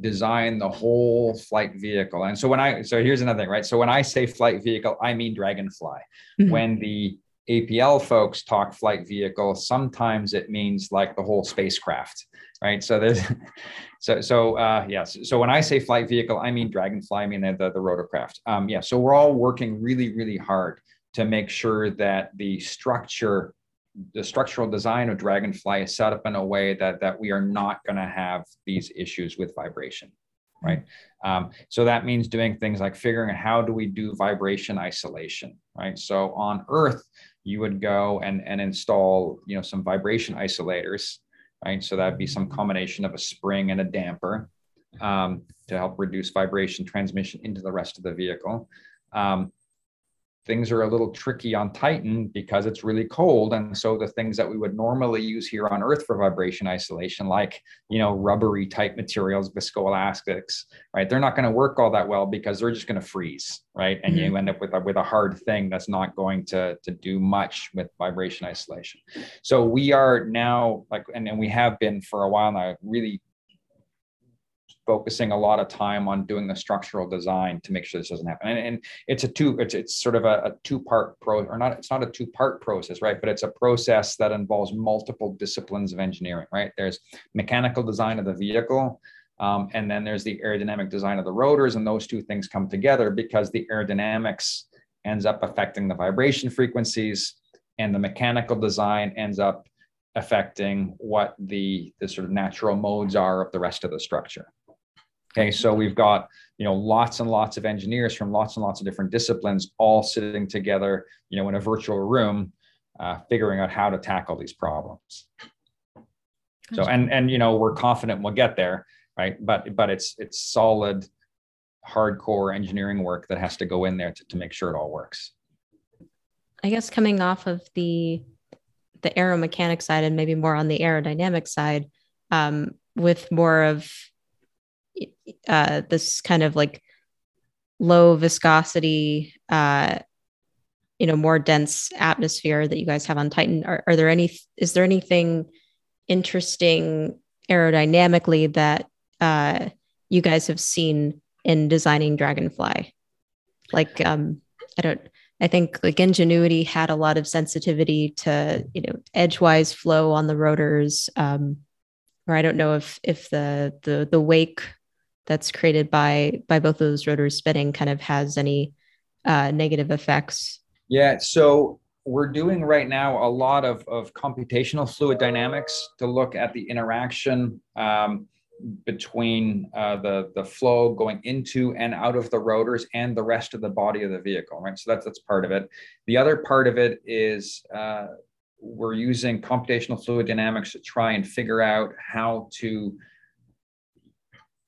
design the whole flight vehicle. And so when I so here's another thing, right? So when I say flight vehicle, I mean Dragonfly. Mm-hmm. When the APL folks talk flight vehicle, sometimes it means like the whole spacecraft, right? So there's so so uh yes. So when I say flight vehicle, I mean Dragonfly, I mean the, the, the rotorcraft. Um yeah, so we're all working really, really hard to make sure that the structure the structural design of Dragonfly is set up in a way that that we are not going to have these issues with vibration, right? Um, so that means doing things like figuring out how do we do vibration isolation, right? So on Earth, you would go and and install you know some vibration isolators, right? So that'd be some combination of a spring and a damper um, to help reduce vibration transmission into the rest of the vehicle. Um, things are a little tricky on Titan because it's really cold. And so the things that we would normally use here on Earth for vibration isolation, like, you know, rubbery type materials, viscoelastics, right? They're not going to work all that well because they're just going to freeze, right? And mm-hmm. you end up with a, with a hard thing that's not going to, to do much with vibration isolation. So we are now like, and, and we have been for a while now, really focusing a lot of time on doing the structural design to make sure this doesn't happen. And, and it's a two, it's, it's sort of a, a two part pro or not, it's not a two part process, right? But it's a process that involves multiple disciplines of engineering, right? There's mechanical design of the vehicle. Um, and then there's the aerodynamic design of the rotors and those two things come together because the aerodynamics ends up affecting the vibration frequencies and the mechanical design ends up affecting what the, the sort of natural modes are of the rest of the structure. Okay, so we've got you know lots and lots of engineers from lots and lots of different disciplines all sitting together, you know, in a virtual room, uh, figuring out how to tackle these problems. So and and you know we're confident we'll get there, right? But but it's it's solid, hardcore engineering work that has to go in there to, to make sure it all works. I guess coming off of the the aeromechanic side and maybe more on the aerodynamic side, um, with more of uh, this kind of like low viscosity, uh, you know, more dense atmosphere that you guys have on Titan. Are, are there any? Is there anything interesting aerodynamically that uh, you guys have seen in designing Dragonfly? Like, um, I don't. I think like Ingenuity had a lot of sensitivity to you know edgewise flow on the rotors. Um, or I don't know if if the the the wake that's created by by both of those rotors spinning kind of has any uh, negative effects? Yeah, so we're doing right now a lot of, of computational fluid dynamics to look at the interaction um, between uh, the, the flow going into and out of the rotors and the rest of the body of the vehicle, right? So that's, that's part of it. The other part of it is uh, we're using computational fluid dynamics to try and figure out how to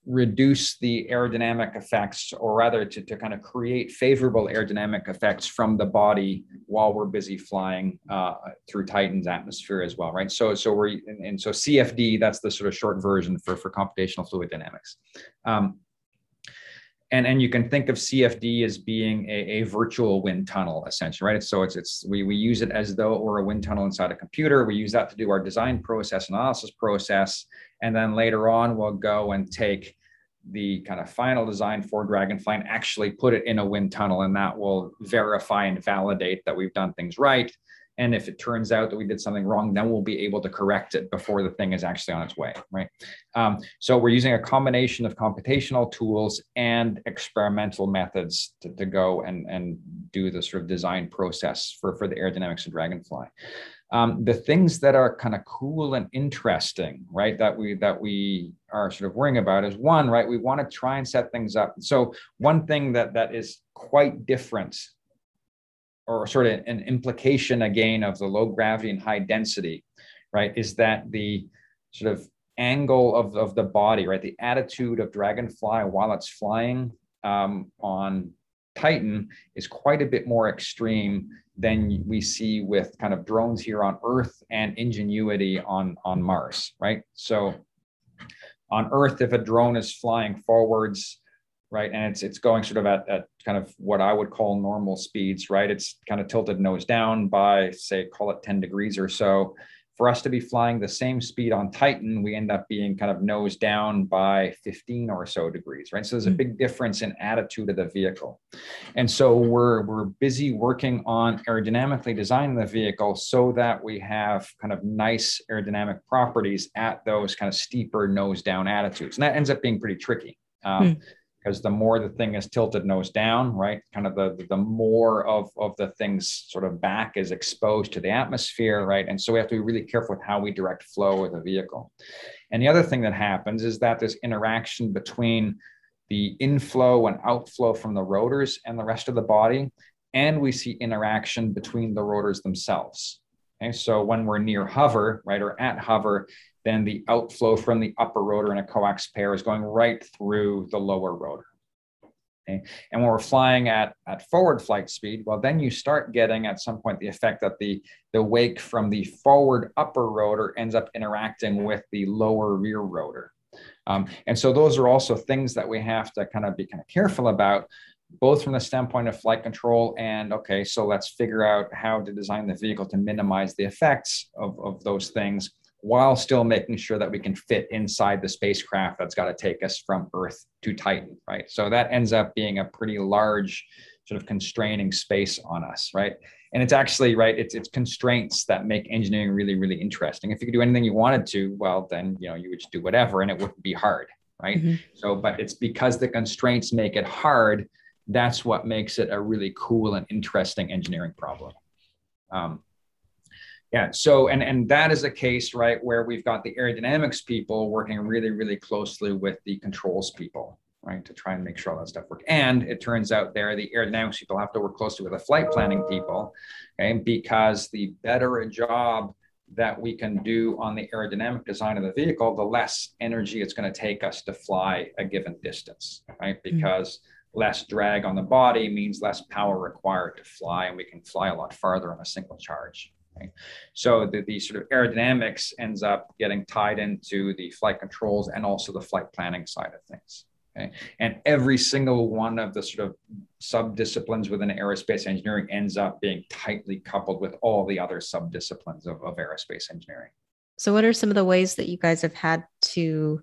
reduce the aerodynamic effects, or rather to, to kind of create favorable aerodynamic effects from the body while we're busy flying uh, through Titan's atmosphere as well, right? So, so we're and, and, so CFD, that's the sort of short version for for computational fluid dynamics. Um, and and you can think of CFD as being a, a virtual wind tunnel essentially, right? So it's it's we we use it as though it were a wind tunnel inside a computer. We use that to do our design process, analysis process, and then later on we'll go and take the kind of final design for Dragonfly and actually put it in a wind tunnel, and that will verify and validate that we've done things right. And if it turns out that we did something wrong, then we'll be able to correct it before the thing is actually on its way, right? Um, so we're using a combination of computational tools and experimental methods to, to go and, and do the sort of design process for, for the aerodynamics of Dragonfly. Um, the things that are kind of cool and interesting, right, that we that we are sort of worrying about is one, right, we want to try and set things up. So one thing that that is quite different or sort of an implication again of the low gravity and high density, right, is that the sort of angle of, of the body, right, the attitude of dragonfly while it's flying um, on Titan is quite a bit more extreme than we see with kind of drones here on Earth and Ingenuity on, on Mars, right? So on Earth, if a drone is flying forwards, right, and it's it's going sort of at, at kind of what I would call normal speeds, right? It's kind of tilted nose down by say call it 10 degrees or so for us to be flying the same speed on Titan, we end up being kind of nose down by 15 or so degrees, right? So there's a hmm. big difference in attitude of the vehicle. And so we're, we're busy working on aerodynamically designing the vehicle so that we have kind of nice aerodynamic properties at those kind of steeper nose down attitudes. And that ends up being pretty tricky. Um, hmm because the more the thing is tilted nose down, right, kind of the the more of of the thing's sort of back is exposed to the atmosphere, right, and so we have to be really careful with how we direct flow of the vehicle. And the other thing that happens is that there's interaction between the inflow and outflow from the rotors and the rest of the body, and we see interaction between the rotors themselves. Okay, so when we're near hover, right, or at hover, then the outflow from the upper rotor in a coax pair is going right through the lower rotor. Okay? And when we're flying at, at forward flight speed, well, then you start getting at some point the effect that the, the wake from the forward upper rotor ends up interacting with the lower rear rotor. Um, and so those are also things that we have to kind of be kind of careful about, both from the standpoint of flight control and okay, so let's figure out how to design the vehicle to minimize the effects of, of those things while still making sure that we can fit inside the spacecraft that's got to take us from Earth to Titan, right? So that ends up being a pretty large sort of constraining space on us, right? And it's actually right, it's it's constraints that make engineering really, really interesting. If you could do anything you wanted to, well, then you know you would just do whatever and it wouldn't be hard, right? Mm-hmm. So, but it's because the constraints make it hard, that's what makes it a really cool and interesting engineering problem. Um, yeah. So, and and that is a case, right, where we've got the aerodynamics people working really, really closely with the controls people, right, to try and make sure all that stuff works. And it turns out there, the aerodynamics people have to work closely with the flight planning people, okay, because the better a job that we can do on the aerodynamic design of the vehicle, the less energy it's going to take us to fly a given distance, right? Mm-hmm. Because mm-hmm. less drag on the body means less power required to fly, and we can fly a lot farther on a single charge. So the, the sort of aerodynamics ends up getting tied into the flight controls and also the flight planning side of things. Okay? And every single one of the sort of sub-disciplines within aerospace engineering ends up being tightly coupled with all the other sub-disciplines of, of aerospace engineering. So what are some of the ways that you guys have had to,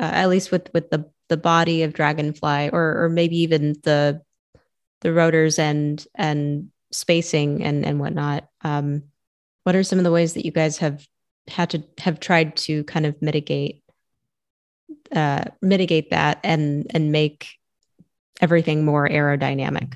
uh, at least with, with the, the body of Dragonfly or, or maybe even the, the rotors and, and spacing and and whatnot. Um, what are some of the ways that you guys have had to have tried to kind of mitigate uh, mitigate that and and make everything more aerodynamic?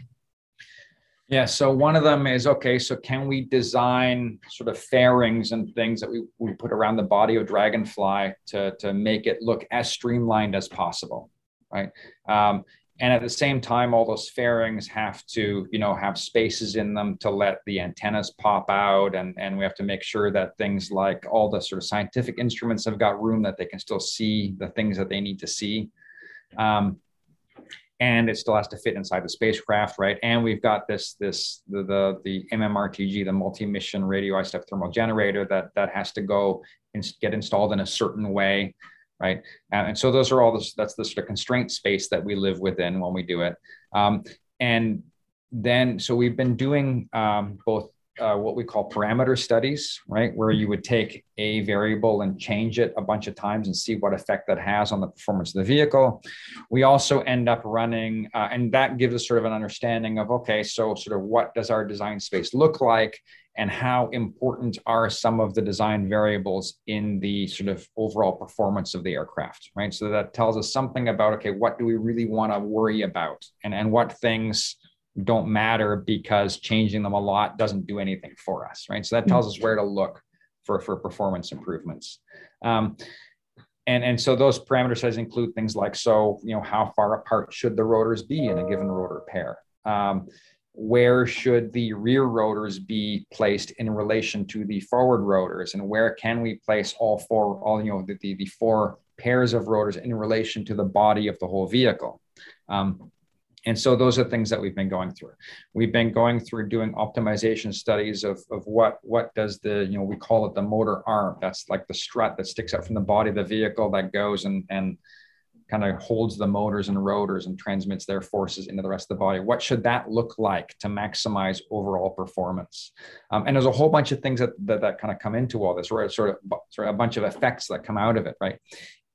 Yeah, so one of them is okay, so can we design sort of fairings and things that we, we put around the body of Dragonfly to, to make it look as streamlined as possible, right? Um, and at the same time all those fairings have to you know have spaces in them to let the antennas pop out. And and we have to make sure that things like all the sort of scientific instruments have got room that they can still see the things that they need to see. Um, and it still has to fit inside the spacecraft right? And we've got this this the the, the mmrtg the multi-mission radio radioisotope thermal generator that that has to go and get installed in a certain way right? and so those are all this, that's the sort of constraint space that we live within when we do it. Um, and then, so we've been doing um, both uh, what we call parameter studies, right? Where you would take a variable and change it a bunch of times and see what effect that has on the performance of the vehicle. We also end up running, uh, and that gives us sort of an understanding of okay, so sort of what does our design space look like? And how important are some of the design variables in the sort of overall performance of the aircraft, right? So that tells us something about, okay, what do we really want to worry about and, and what things don't matter because changing them a lot doesn't do anything for us, right? So that tells us where to look for, for performance improvements. Um, and, and so those parameter sets include things like, so, you know, how far apart should the rotors be in a given rotor pair? Um, where should the rear rotors be placed in relation to the forward rotors? And where can we place all four all you know the, the, the four pairs of rotors in relation to the body of the whole vehicle? Um, and so those are things that we've been going through. We've been going through doing optimization studies of, of what what does the you know we call it the motor arm. That's like the strut that sticks out from the body of the vehicle that goes and and kind of holds the motors and rotors and transmits their forces into the rest of the body. What should that look like to maximize overall performance? Um, and there's a whole bunch of things that, that, that kind of come into all this, or sort of, sort of a bunch of effects that come out of it, right?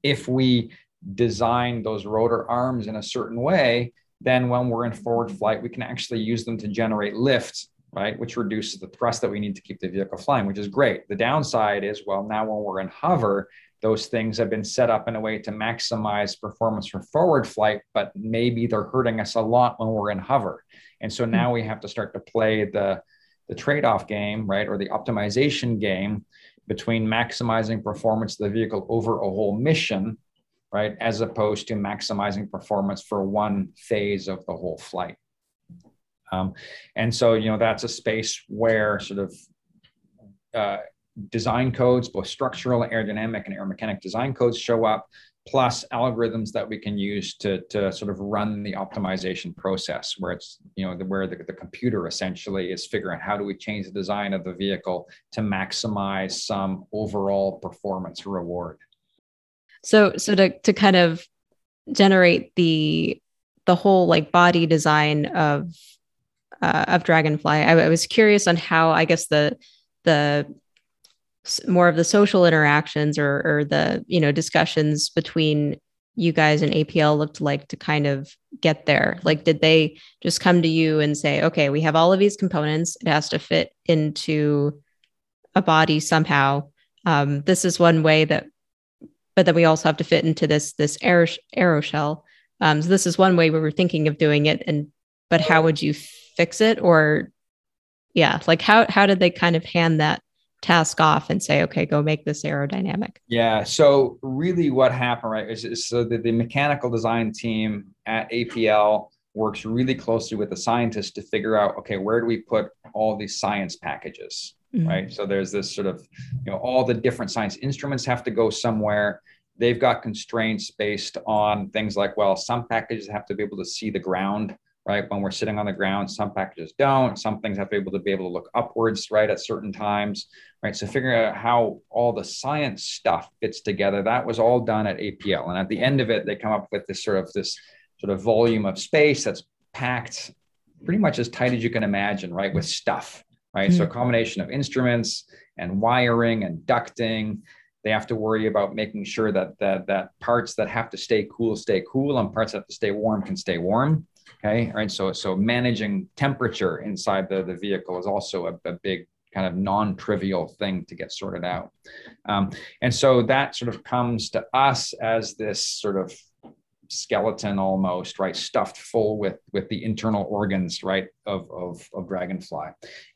If we design those rotor arms in a certain way, then when we're in forward flight, we can actually use them to generate lift right? Which reduces the thrust that we need to keep the vehicle flying, which is great. The downside is, well, now when we're in hover, those things have been set up in a way to maximize performance for forward flight, but maybe they're hurting us a lot when we're in hover. And so now we have to start to play the, the trade-off game, right? Or the optimization game between maximizing performance of the vehicle over a whole mission, right? As opposed to maximizing performance for one phase of the whole flight. Um, and so, you know, that's a space where sort of uh, design codes, both structural, aerodynamic, and aeromechanic design codes show up. plus algorithms that we can use to, to sort of run the optimization process where it's you know the, where the, the computer essentially is figuring how do we change the design of the vehicle to maximize some overall performance reward so so to, to kind of generate the the whole like body design of uh, of dragonfly I, I was curious on how i guess the the more of the social interactions or, or the you know discussions between you guys and APL looked like to kind of get there? Like, did they just come to you and say, okay, we have all of these components, it has to fit into a body somehow. Um, this is one way that, but then we also have to fit into this this air aeroshell. Um, so this is one way we were thinking of doing it, and but how would you fix it? Or yeah, like how how did they kind of hand that task off and say, okay, go make this aerodynamic? Yeah. So really what happened, right, is, is so that the mechanical design team at APL works really closely with the scientists to figure out, okay, where do we put all these science packages, mm-hmm. right? So there's this sort of, you know, all the different science instruments have to go somewhere. They've got constraints based on things like, well, some packages have to be able to see the ground right? When we're sitting on the ground, some packages don't. Some things have to be able to be able to look upwards, right, at certain times, right? So figuring out how all the science stuff fits together, that was all done at APL. And at the end of it, they come up with this sort of this sort of volume of space that's packed pretty much as tight as you can imagine, right, with stuff, right? Mm-hmm. So a combination of instruments and wiring and ducting. They have to worry about making sure that that that parts that have to stay cool stay cool and parts that have to stay warm can stay warm Okay. Right. So, so managing temperature inside the, the vehicle is also a, a big kind of non-trivial thing to get sorted out. Um, and so that sort of comes to us as this sort of skeleton almost right stuffed full with with the internal organs right of, of of dragonfly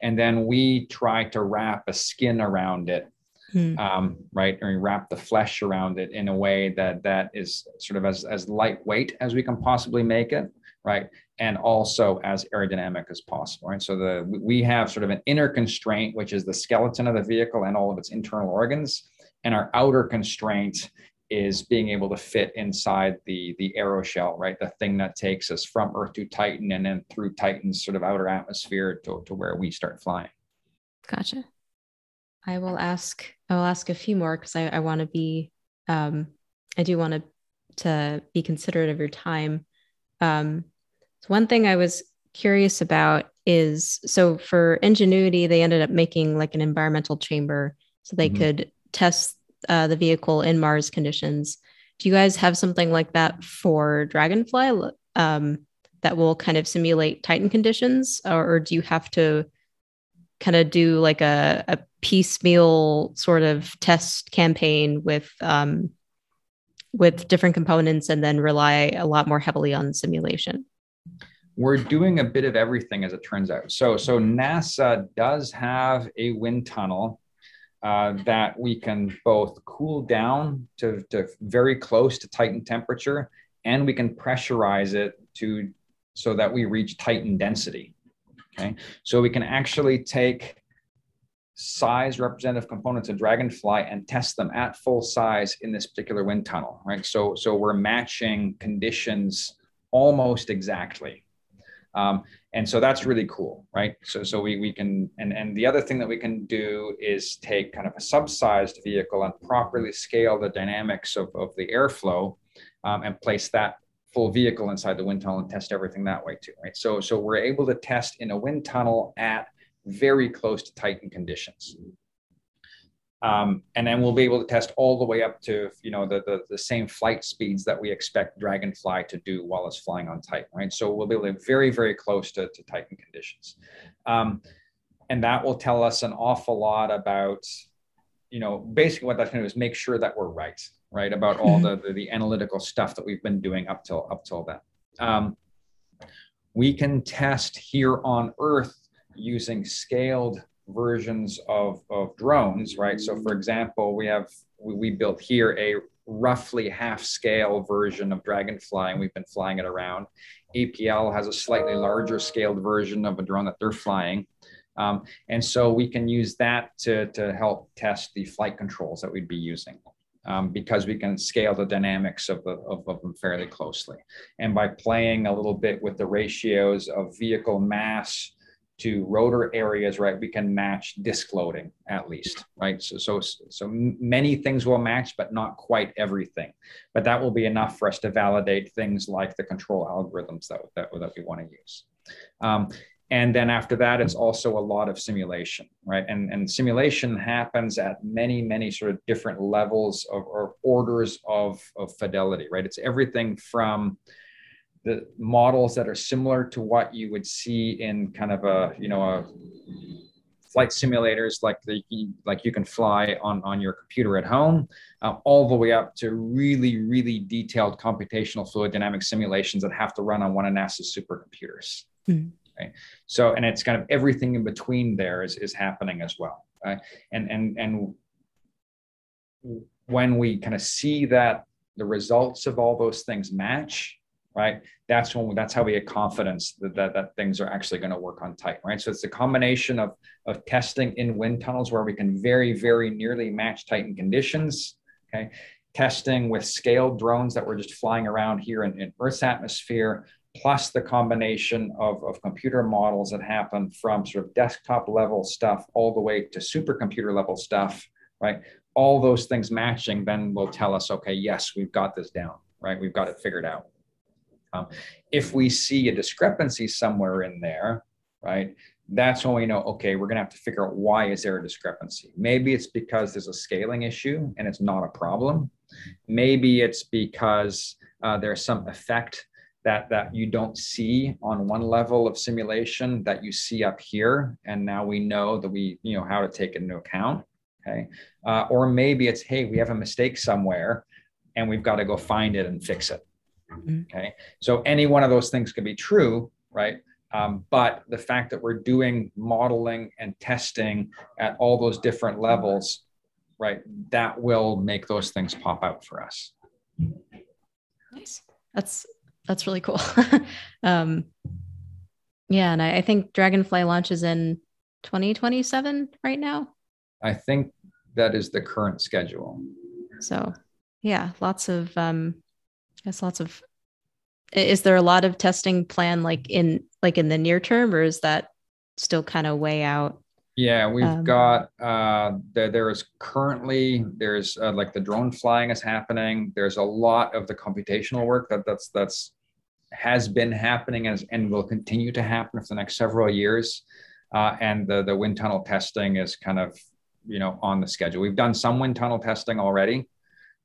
and then we try to wrap a skin around it hmm. um, right or wrap the flesh around it in a way that that is sort of as as lightweight as we can possibly make it right? And also as aerodynamic as possible, right? So the we have sort of an inner constraint, which is the skeleton of the vehicle and all of its internal organs, and our outer constraint is being able to fit inside the the aeroshell, right? The thing that takes us from Earth to Titan and then through Titan's sort of outer atmosphere to, to where we start flying. Gotcha. I will ask. I will ask a few more because I, I want to be. Um, I do want to to be considerate of your time. Um, one thing I was curious about is so for Ingenuity, they ended up making like an environmental chamber so they mm-hmm. could test uh, the vehicle in Mars conditions. Do you guys have something like that for Dragonfly um, that will kind of simulate Titan conditions, or, or do you have to kind of do like a, a piecemeal sort of test campaign with um, with different components and then rely a lot more heavily on simulation? We're doing a bit of everything as it turns out. So, so NASA does have a wind tunnel uh, that we can both cool down to, to very close to Titan temperature, and we can pressurize it to so that we reach Titan density. Okay, so we can actually take size representative components of Dragonfly and test them at full size in this particular wind tunnel, right? So, so we're matching conditions almost exactly. Um, and so that's really cool, right? So, so we, we can, and, and the other thing that we can do is take kind of a subsized vehicle and properly scale the dynamics of, of the airflow um, and place that full vehicle inside the wind tunnel and test everything that way too, right? So, so we're able to test in a wind tunnel at very close to Titan conditions. Um, and then we'll be able to test all the way up to you know the, the, the same flight speeds that we expect Dragonfly to do while it's flying on Titan, right? So we'll be able to very very close to, to Titan conditions, um, and that will tell us an awful lot about you know basically what that's going to do is make sure that we're right, right about all mm-hmm. the, the, the analytical stuff that we've been doing up till up till then. Um, we can test here on Earth using scaled versions of, of drones, right? So, for example, we have we, we built here a roughly half scale version of Dragonfly, and we've been flying it around. APL has a slightly larger scaled version of a drone that they're flying. Um, and so we can use that to, to help test the flight controls that we'd be using. um, because we can scale the dynamics of, the, of, of, them fairly closely. And by playing a little bit with the ratios of vehicle mass to rotor areas, right, we can match disk loading at least, right? So, so, so many things will match, but not quite everything. But that will be enough for us to validate things like the control algorithms that, that, that we want to use. Um, and then after that it's also a lot of simulation right and and simulation happens at many many sort of different levels of or orders of of fidelity right it's everything from the models that are similar to what you would see in kind of a you know a flight simulators like the like you can fly on on your computer at home um, all the way up to really really detailed computational fluid dynamic simulations that have to run on one of nasa's supercomputers mm right? So, and it's kind of everything in between there is, is happening as well. Right? And, and, and when we kind of see that the results of all those things match, right? That's when that's how we get confidence that, that, that things are actually going to work on Titan, right? So it's a combination of, of testing in wind tunnels where we can very, very nearly match Titan conditions, okay? Testing with scaled drones that we're just flying around here in, in Earth's atmosphere, plus the combination of, of computer models that happen from sort of desktop level stuff all the way to supercomputer level stuff, right? All those things matching then will tell us, okay, yes, we've got this down, right? We've got it figured out. Um, if we see a discrepancy somewhere in there, right, that's when we know, okay, we're going to have to figure out why is there a discrepancy. Maybe it's because there's a scaling issue and it's not a problem. Maybe it's because uh, there's some effect that that you don't see on one level of simulation that you see up here and now we know that we you know how to take it into account okay uh, or maybe it's hey we have a mistake somewhere and we've got to go find it and fix it mm-hmm. okay so any one of those things could be true right um, but the fact that we're doing modeling and testing at all those different levels right that will make those things pop out for us nice that's that's really cool. um, yeah, and I, I, think Dragonfly launches in 2027 right now. I think that is the current schedule. So, yeah, lots of um, Guess lots of. Is there a lot of testing plan like in like in the near term, or is that still kind of way out? Yeah, we've um, got uh, there. There is currently there's uh, like the drone flying is happening. There's a lot of the computational work that that's that's has been happening as, and will continue to happen for the next several years. Uh, and the, the wind tunnel testing is kind of, you know, on the schedule. We've done some wind tunnel testing already,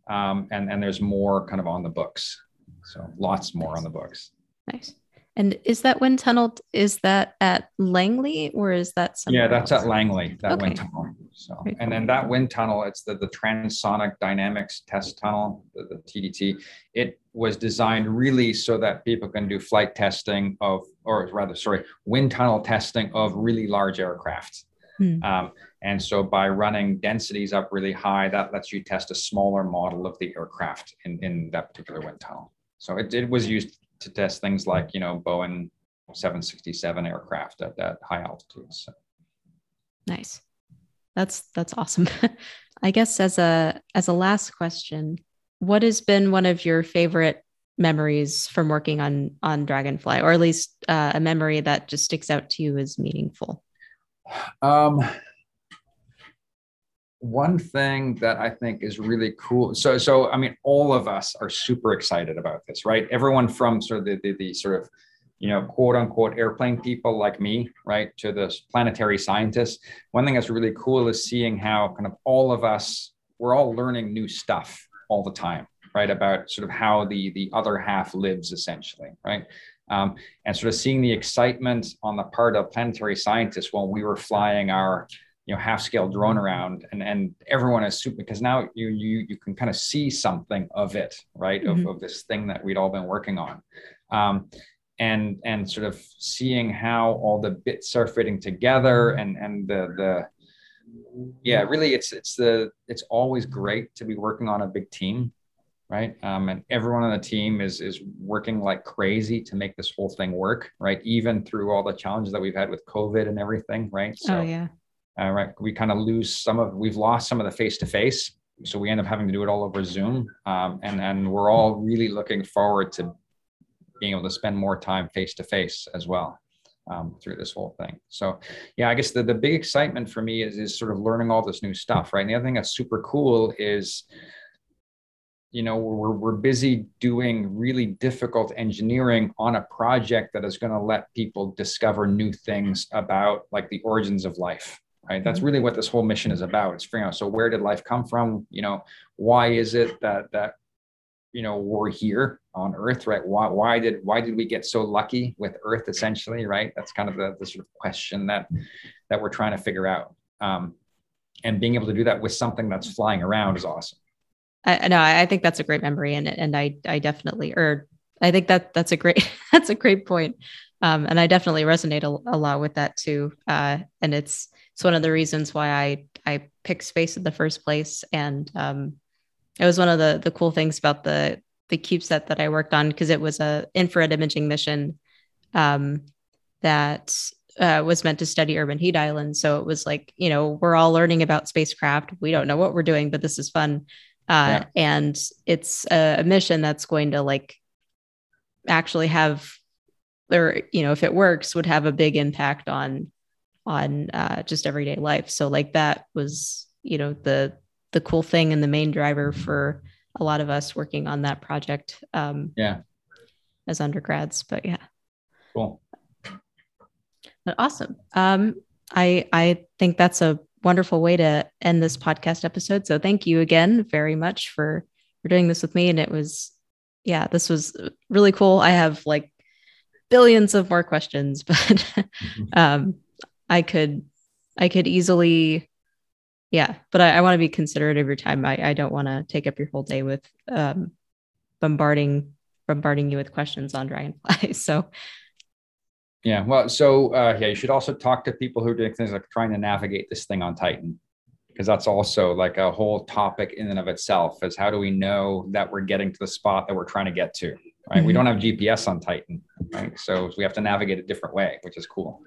um, and, and there's more kind of on the books. So lots more nice. on the books. Nice. And is that wind tunnel? Is that at Langley or is that? Yeah, that's else? at Langley. That okay. wind tunnel. So, Very and cool. then that wind tunnel, it's the the Transonic Dynamics Test Tunnel, the, the TDT. It was designed really so that people can do flight testing of, or rather, sorry, wind tunnel testing of really large aircraft. Hmm. Um, and so by running densities up really high, that lets you test a smaller model of the aircraft in, in that particular wind tunnel. So it, it was used to test things like you know Boeing 767 aircraft at that high altitudes. So. Nice. That's that's awesome. I guess as a as a last question, what has been one of your favorite memories from working on on Dragonfly, or at least uh, a memory that just sticks out to you as meaningful? Um, one thing that I think is really cool. So, so I mean, all of us are super excited about this, right? Everyone from sort of the, the, the sort of, you know, quote unquote airplane people like me, right, to the planetary scientists. One thing that's really cool is seeing how kind of all of us, we're all learning new stuff all the time, right, about sort of how the the other half lives, essentially, right. Um, and sort of seeing the excitement on the part of planetary scientists when we were flying our you know half scale drone around and and everyone is super because now you you you can kind of see something of it right? Mm-hmm. of, of this thing that we'd all been working on. Um, and and sort of seeing how all the bits are fitting together and and the the yeah really it's it's the it's always great to be working on a big team right? Um, and everyone on the team is is working like crazy to make this whole thing work right? Even through all the challenges that we've had with covid and everything right? So oh, yeah uh, right we kind of lose some of we've lost some of the face to face so we end up having to do it all over Zoom, um, and and we're all really looking forward to being able to spend more time face to face as well um, through this whole thing. So, yeah, I guess the, the big excitement for me is, is sort of learning all this new stuff, right? And the other thing that's super cool is, you know, we're, we're busy doing really difficult engineering on a project that is going to let people discover new things about like the origins of life. Right. That's mm-hmm. really what this whole mission is about. It's figuring out so where did life come from? You know, why is it that that you know we're here on earth right why, why did why did we get so lucky with earth essentially right that's kind of the, the sort of question that that we're trying to figure out um, and being able to do that with something that's flying around is awesome i know i think that's a great memory and and i i definitely or i think that that's a great that's a great point um, and i definitely resonate a, a lot with that too uh, and it's it's one of the reasons why i i picked space in the first place and um, it was one of the the cool things about the the CubeSat that I worked on because it was a infrared imaging mission um, that uh, was meant to study urban heat islands. So it was like, you know, we're all learning about spacecraft. We don't know what we're doing, but this is fun. Uh, yeah. And it's a, a, mission that's going to like actually have, or you know, if it works, would have a big impact on on uh, just everyday life. So like that was, you know, the the cool thing and the main driver for a lot of us working on that project. Um, yeah. As undergrads, but yeah. Cool. But awesome. Um, I I think that's a wonderful way to end this podcast episode. So thank you again very much for for doing this with me. And it was, yeah, this was really cool. I have like billions of more questions, but mm-hmm. um, I could I could easily yeah but i, I want to be considerate of your time. I, I don't want to take up your whole day with um, bombarding bombarding you with questions on dragonfly so. Yeah well so uh, yeah you should also talk to people who are doing things like trying to navigate this thing on titan because that's also like a whole topic in and of itself is how do we know that we're getting to the spot that we're trying to get to right mm-hmm. we don't have gps on titan right so we have to navigate a different way which is cool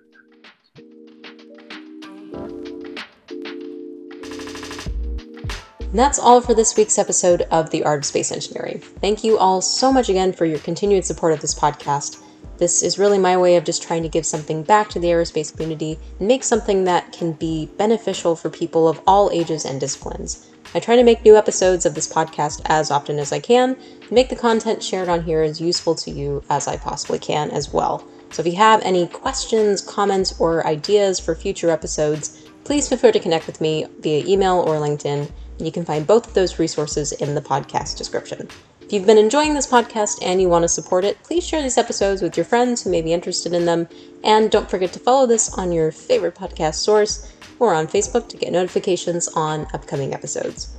And that's all for this week's episode of The Art of Space Engineering. Thank you all so much again for your continued support of this podcast. This is really my way of just trying to give something back to the aerospace community and make something that can be beneficial for people of all ages and disciplines. I try to make new episodes of this podcast as often as I can and make the content shared on here as useful to you as I possibly can as well. So if you have any questions, comments, or ideas for future episodes, please feel free to connect with me via email or LinkedIn. You can find both of those resources in the podcast description. If you've been enjoying this podcast and you want to support it, please share these episodes with your friends who may be interested in them. And don't forget to follow this on your favorite podcast source or on Facebook to get notifications on upcoming episodes.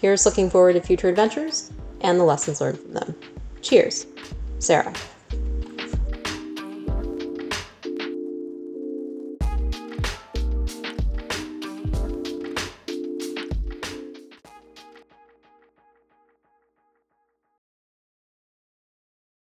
Here's looking forward to future adventures and the lessons learned from them. Cheers, Sarah.